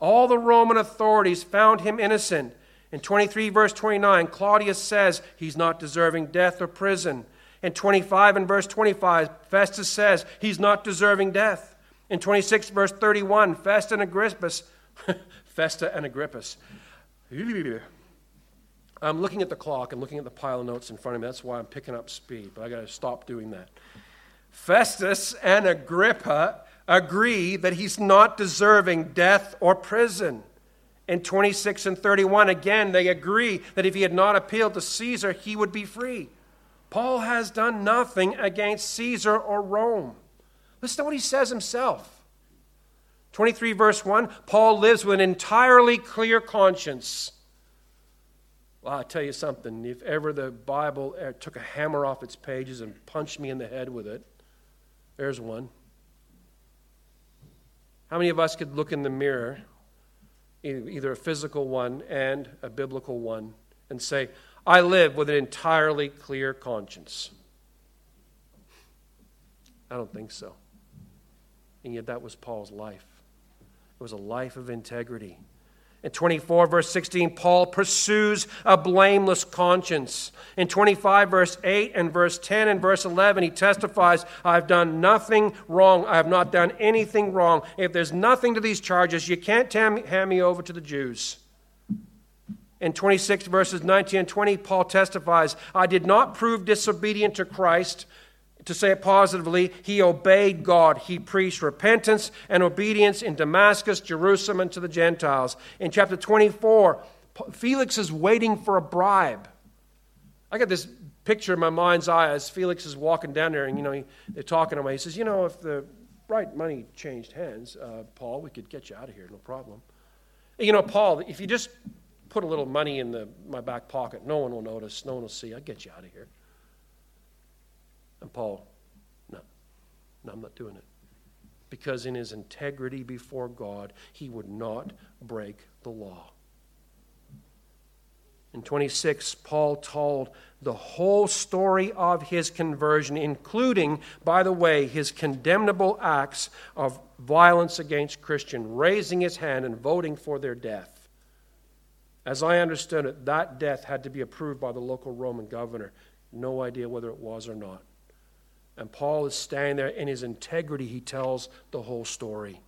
All the Roman authorities found him innocent. In 23, verse 29, Claudius says he's not deserving death or prison. In 25 and verse 25, Festus says he's not deserving death. In 26, verse 31, Festus and Agrippus, Festa and Agrippus. I'm looking at the clock and looking at the pile of notes in front of me. That's why I'm picking up speed, but I got to stop doing that. Festus and Agrippa agree that he's not deserving death or prison. In 26 and 31, again, they agree that if he had not appealed to Caesar, he would be free. Paul has done nothing against Caesar or Rome. Listen to what he says himself. 23, verse 1 Paul lives with an entirely clear conscience. Well, I'll tell you something. If ever the Bible er, took a hammer off its pages and punched me in the head with it, there's one. How many of us could look in the mirror, either a physical one and a biblical one, and say, I live with an entirely clear conscience. I don't think so. And yet, that was Paul's life. It was a life of integrity. In 24, verse 16, Paul pursues a blameless conscience. In 25, verse 8, and verse 10, and verse 11, he testifies, I've done nothing wrong. I have not done anything wrong. If there's nothing to these charges, you can't hand me over to the Jews. In 26 verses 19 and 20, Paul testifies, I did not prove disobedient to Christ. To say it positively, he obeyed God. He preached repentance and obedience in Damascus, Jerusalem, and to the Gentiles. In chapter 24, Felix is waiting for a bribe. I got this picture in my mind's eye as Felix is walking down there, and you know they're talking to him. He says, "You know, if the right money changed hands, uh, Paul, we could get you out of here, no problem." You know, Paul, if you just put a little money in the, my back pocket. No one will notice. No one will see. I'll get you out of here. And Paul, no, no, I'm not doing it. Because in his integrity before God, he would not break the law. In 26, Paul told the whole story of his conversion, including, by the way, his condemnable acts of violence against Christian, raising his hand and voting for their death. As I understood it, that death had to be approved by the local Roman governor. No idea whether it was or not. And Paul is standing there in his integrity, he tells the whole story.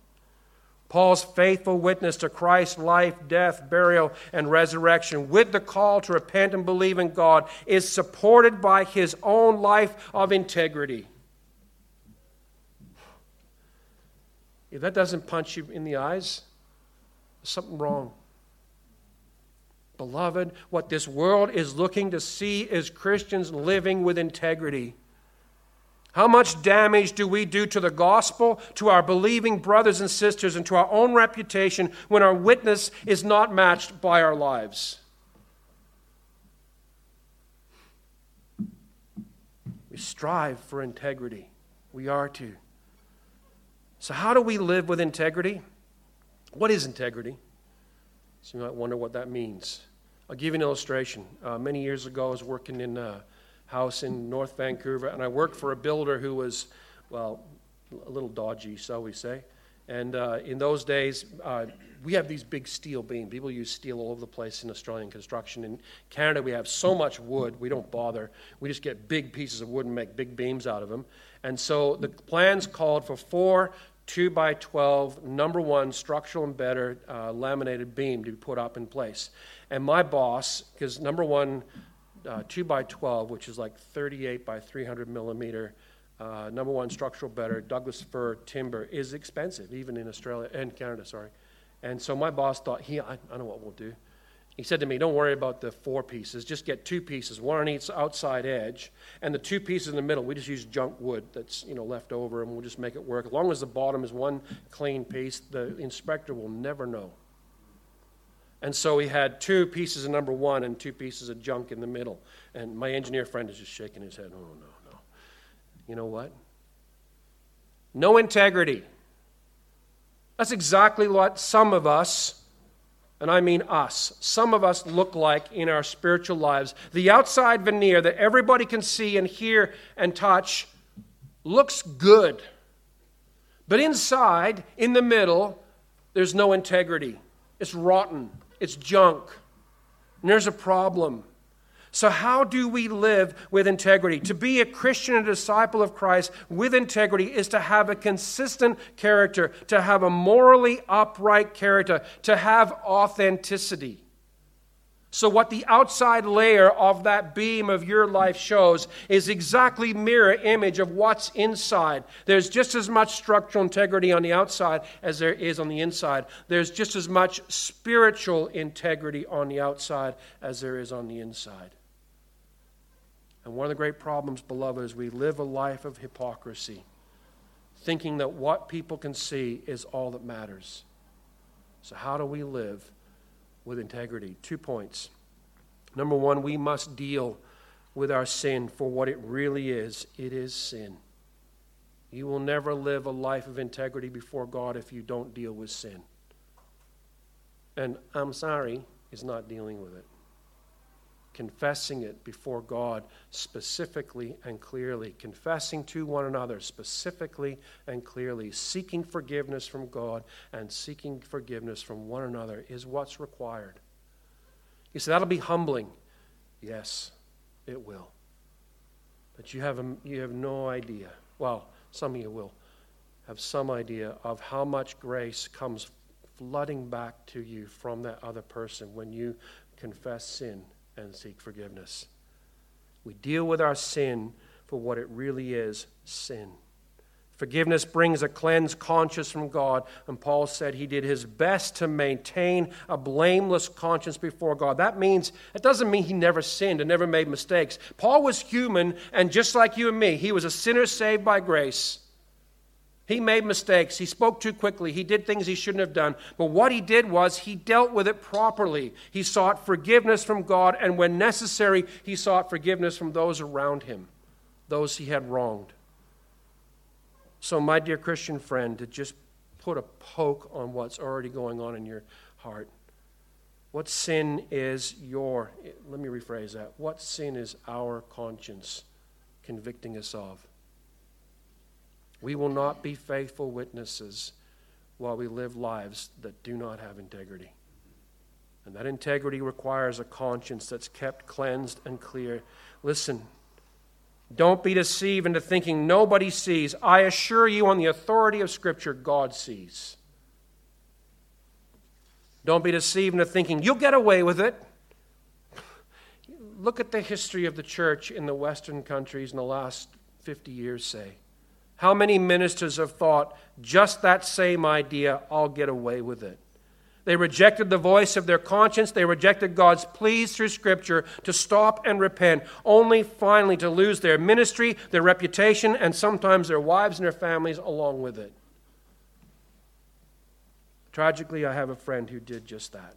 Paul's faithful witness to Christ's life, death, burial, and resurrection, with the call to repent and believe in God, is supported by his own life of integrity. If that doesn't punch you in the eyes, there's something wrong. Beloved, what this world is looking to see is Christians living with integrity. How much damage do we do to the gospel, to our believing brothers and sisters, and to our own reputation when our witness is not matched by our lives? We strive for integrity. We are to. So, how do we live with integrity? What is integrity? So, you might wonder what that means. I'll give you an illustration. Uh, many years ago, I was working in a house in North Vancouver, and I worked for a builder who was, well, a little dodgy, shall we say. And uh, in those days, uh, we have these big steel beams. People use steel all over the place in Australian construction. In Canada, we have so much wood, we don't bother. We just get big pieces of wood and make big beams out of them. And so the plans called for four 2 by 12 number one structural and better uh, laminated beam to be put up in place. And my boss, because number one uh, 2 by 12, which is like 38 by 300 millimeter, uh, number one structural better, Douglas fir timber is expensive, even in Australia and Canada, sorry. And so my boss thought, he, I, I know what we'll do. He said to me, Don't worry about the four pieces. Just get two pieces, one on each outside edge, and the two pieces in the middle, we just use junk wood that's you know left over, and we'll just make it work. As long as the bottom is one clean piece, the inspector will never know. And so he had two pieces of number one and two pieces of junk in the middle. And my engineer friend is just shaking his head. Oh, no, no. You know what? No integrity. That's exactly what some of us and I mean us, some of us look like in our spiritual lives. The outside veneer that everybody can see and hear and touch looks good. But inside, in the middle, there's no integrity. It's rotten, it's junk. And there's a problem. So, how do we live with integrity? To be a Christian and a disciple of Christ with integrity is to have a consistent character, to have a morally upright character, to have authenticity. So, what the outside layer of that beam of your life shows is exactly mirror image of what's inside. There's just as much structural integrity on the outside as there is on the inside. There's just as much spiritual integrity on the outside as there is on the inside. And one of the great problems, beloved, is we live a life of hypocrisy, thinking that what people can see is all that matters. So, how do we live with integrity? Two points. Number one, we must deal with our sin for what it really is it is sin. You will never live a life of integrity before God if you don't deal with sin. And I'm sorry, is not dealing with it confessing it before God specifically and clearly, confessing to one another specifically and clearly, seeking forgiveness from God and seeking forgiveness from one another is what's required. You say, that'll be humbling. Yes, it will. But you have, a, you have no idea. Well, some of you will have some idea of how much grace comes flooding back to you from that other person when you confess sin and seek forgiveness. We deal with our sin for what it really is sin. Forgiveness brings a cleansed conscience from God, and Paul said he did his best to maintain a blameless conscience before God. That means, it doesn't mean he never sinned and never made mistakes. Paul was human, and just like you and me, he was a sinner saved by grace. He made mistakes. He spoke too quickly. He did things he shouldn't have done. But what he did was he dealt with it properly. He sought forgiveness from God, and when necessary, he sought forgiveness from those around him, those he had wronged. So, my dear Christian friend, to just put a poke on what's already going on in your heart. What sin is your, let me rephrase that. What sin is our conscience convicting us of? We will not be faithful witnesses while we live lives that do not have integrity. And that integrity requires a conscience that's kept cleansed and clear. Listen, don't be deceived into thinking nobody sees. I assure you, on the authority of Scripture, God sees. Don't be deceived into thinking you'll get away with it. Look at the history of the church in the Western countries in the last 50 years, say. How many ministers have thought just that same idea, I'll get away with it? They rejected the voice of their conscience. They rejected God's pleas through Scripture to stop and repent, only finally to lose their ministry, their reputation, and sometimes their wives and their families along with it. Tragically, I have a friend who did just that.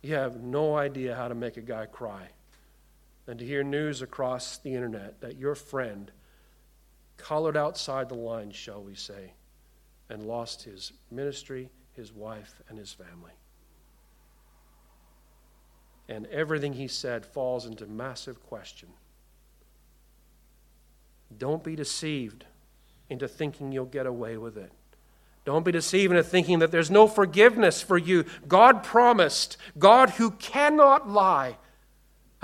You have no idea how to make a guy cry than to hear news across the internet that your friend colored outside the lines, shall we say, and lost his ministry, his wife, and his family. And everything he said falls into massive question. Don't be deceived into thinking you'll get away with it. Don't be deceived into thinking that there's no forgiveness for you. God promised, God who cannot lie.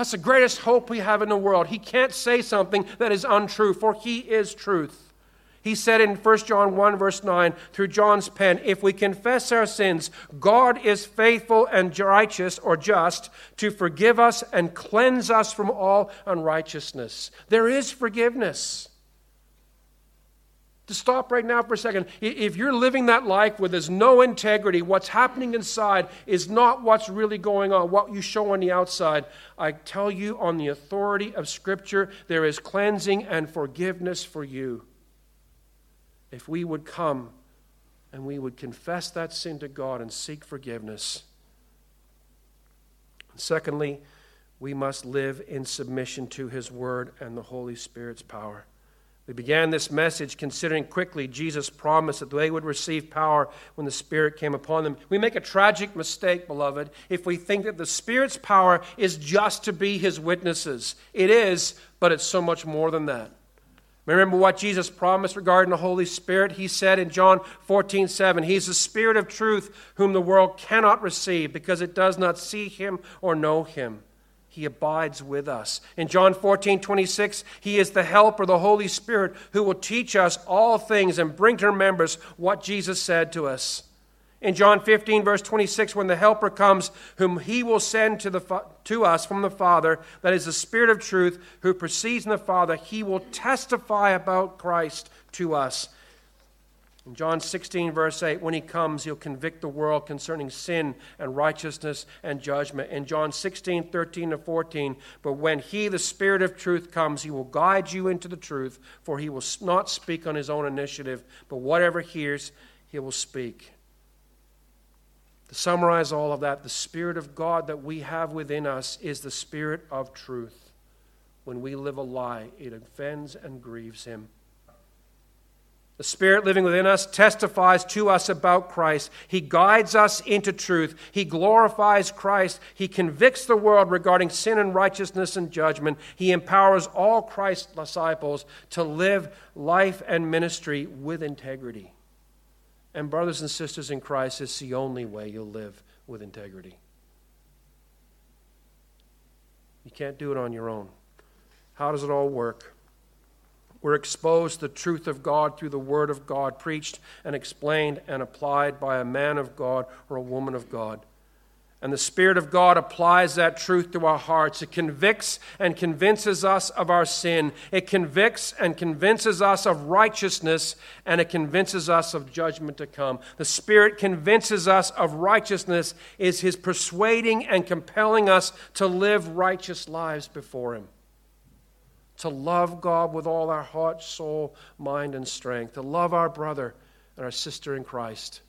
That's the greatest hope we have in the world. He can't say something that is untrue, for He is truth. He said in 1 John 1, verse 9, through John's pen, if we confess our sins, God is faithful and righteous or just to forgive us and cleanse us from all unrighteousness. There is forgiveness to stop right now for a second. If you're living that life where there's no integrity, what's happening inside is not what's really going on, what you show on the outside. I tell you, on the authority of Scripture, there is cleansing and forgiveness for you. If we would come and we would confess that sin to God and seek forgiveness. Secondly, we must live in submission to His Word and the Holy Spirit's power. We began this message considering quickly Jesus' promise that they would receive power when the Spirit came upon them. We make a tragic mistake, beloved, if we think that the Spirit's power is just to be His witnesses. It is, but it's so much more than that. Remember what Jesus promised regarding the Holy Spirit? He said in John 14, 7, He's the Spirit of truth whom the world cannot receive because it does not see Him or know Him. He abides with us. In John 14, 26, He is the helper, the Holy Spirit, who will teach us all things and bring to remembrance what Jesus said to us. In John 15, verse 26, when the Helper comes, whom He will send to, the, to us from the Father, that is the Spirit of truth, who proceeds from the Father, He will testify about Christ to us. In John 16, verse 8, when he comes, he'll convict the world concerning sin and righteousness and judgment. In John 16, 13 to 14, but when he, the Spirit of truth, comes, he will guide you into the truth, for he will not speak on his own initiative, but whatever he hears, he will speak. To summarize all of that, the Spirit of God that we have within us is the Spirit of truth. When we live a lie, it offends and grieves him. The Spirit living within us testifies to us about Christ. He guides us into truth. He glorifies Christ. He convicts the world regarding sin and righteousness and judgment. He empowers all Christ's disciples to live life and ministry with integrity. And, brothers and sisters in Christ, it's the only way you'll live with integrity. You can't do it on your own. How does it all work? We're exposed the truth of God through the Word of God, preached and explained and applied by a man of God or a woman of God. And the Spirit of God applies that truth to our hearts. It convicts and convinces us of our sin. It convicts and convinces us of righteousness, and it convinces us of judgment to come. The Spirit convinces us of righteousness, is His persuading and compelling us to live righteous lives before Him to love God with all our heart, soul, mind, and strength, to love our brother and our sister in Christ,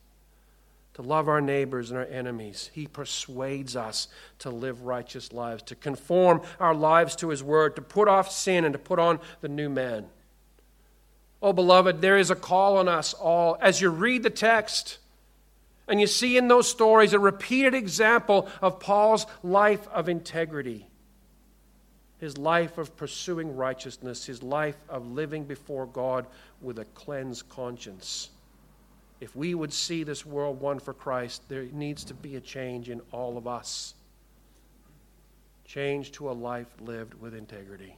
to love our neighbors and our enemies. He persuades us to live righteous lives, to conform our lives to His word, to put off sin and to put on the new man. Oh, beloved, there is a call on us all. As you read the text, and you see in those stories a repeated example of Paul's life of integrity his life of pursuing righteousness, his life of living before God with a cleansed conscience. If we would see this world won for Christ, there needs to be a change in all of us. Change to a life lived with integrity.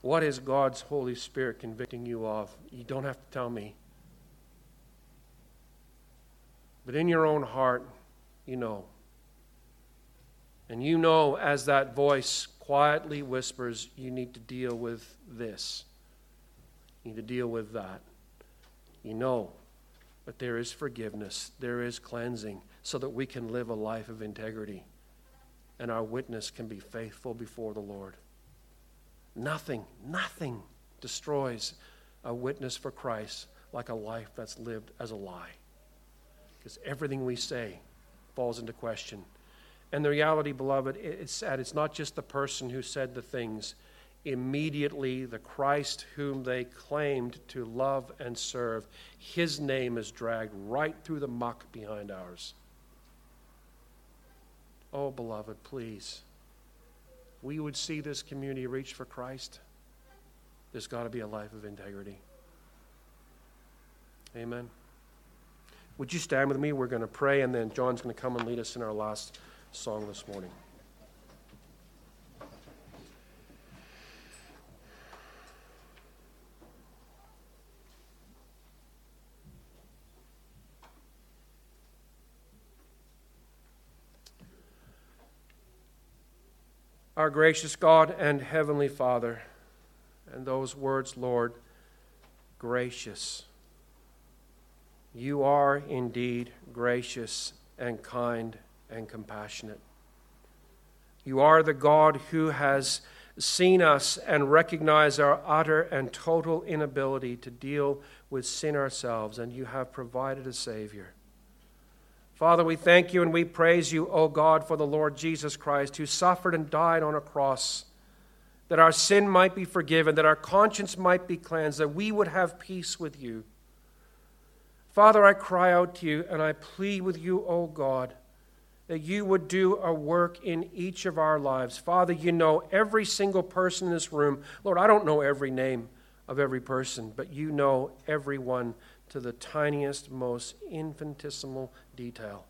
What is God's Holy Spirit convicting you of? You don't have to tell me. But in your own heart, you know. And you know, as that voice quietly whispers, you need to deal with this. You need to deal with that. You know that there is forgiveness, there is cleansing, so that we can live a life of integrity and our witness can be faithful before the Lord. Nothing, nothing destroys a witness for Christ like a life that's lived as a lie. Because everything we say falls into question. And the reality, beloved, it's sad. It's not just the person who said the things. Immediately, the Christ whom they claimed to love and serve, his name is dragged right through the muck behind ours. Oh, beloved, please. We would see this community reach for Christ. There's got to be a life of integrity. Amen. Would you stand with me? We're going to pray, and then John's going to come and lead us in our last song this morning. Our gracious God and Heavenly Father, and those words, Lord, gracious. You are indeed gracious and kind and compassionate. You are the God who has seen us and recognized our utter and total inability to deal with sin ourselves, and you have provided a Savior. Father, we thank you and we praise you, O God, for the Lord Jesus Christ, who suffered and died on a cross, that our sin might be forgiven, that our conscience might be cleansed, that we would have peace with you. Father, I cry out to you and I plead with you, O God, that you would do a work in each of our lives. Father, you know every single person in this room. Lord, I don't know every name of every person, but you know everyone to the tiniest, most infinitesimal detail.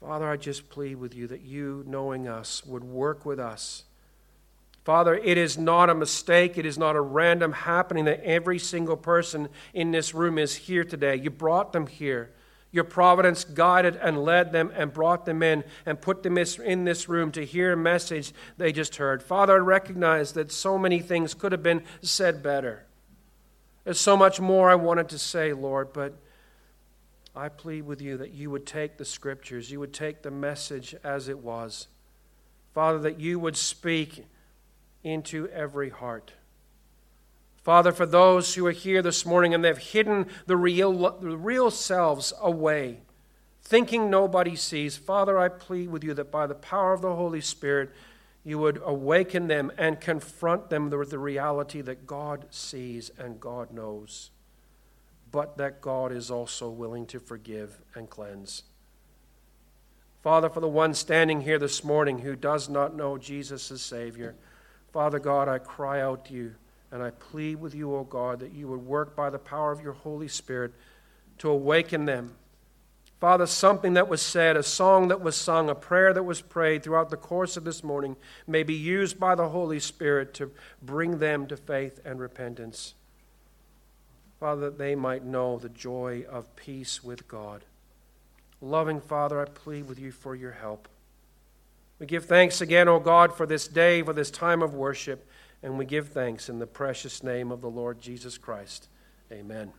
Father, I just plead with you that you, knowing us, would work with us. Father, it is not a mistake. It is not a random happening that every single person in this room is here today. You brought them here. Your providence guided and led them and brought them in and put them in this room to hear a message they just heard. Father, I recognize that so many things could have been said better. There's so much more I wanted to say, Lord, but I plead with you that you would take the scriptures, you would take the message as it was. Father, that you would speak into every heart. Father, for those who are here this morning and they've hidden the real, the real selves away, thinking nobody sees, Father, I plead with you that by the power of the Holy Spirit, you would awaken them and confront them with the reality that God sees and God knows, but that God is also willing to forgive and cleanse. Father, for the one standing here this morning who does not know Jesus as Savior, Father God, I cry out to you and I plead with you, O God, that you would work by the power of your Holy Spirit to awaken them Father, something that was said, a song that was sung, a prayer that was prayed throughout the course of this morning may be used by the Holy Spirit to bring them to faith and repentance. Father, that they might know the joy of peace with God. Loving Father, I plead with you for your help. We give thanks again, O God, for this day, for this time of worship, and we give thanks in the precious name of the Lord Jesus Christ. Amen.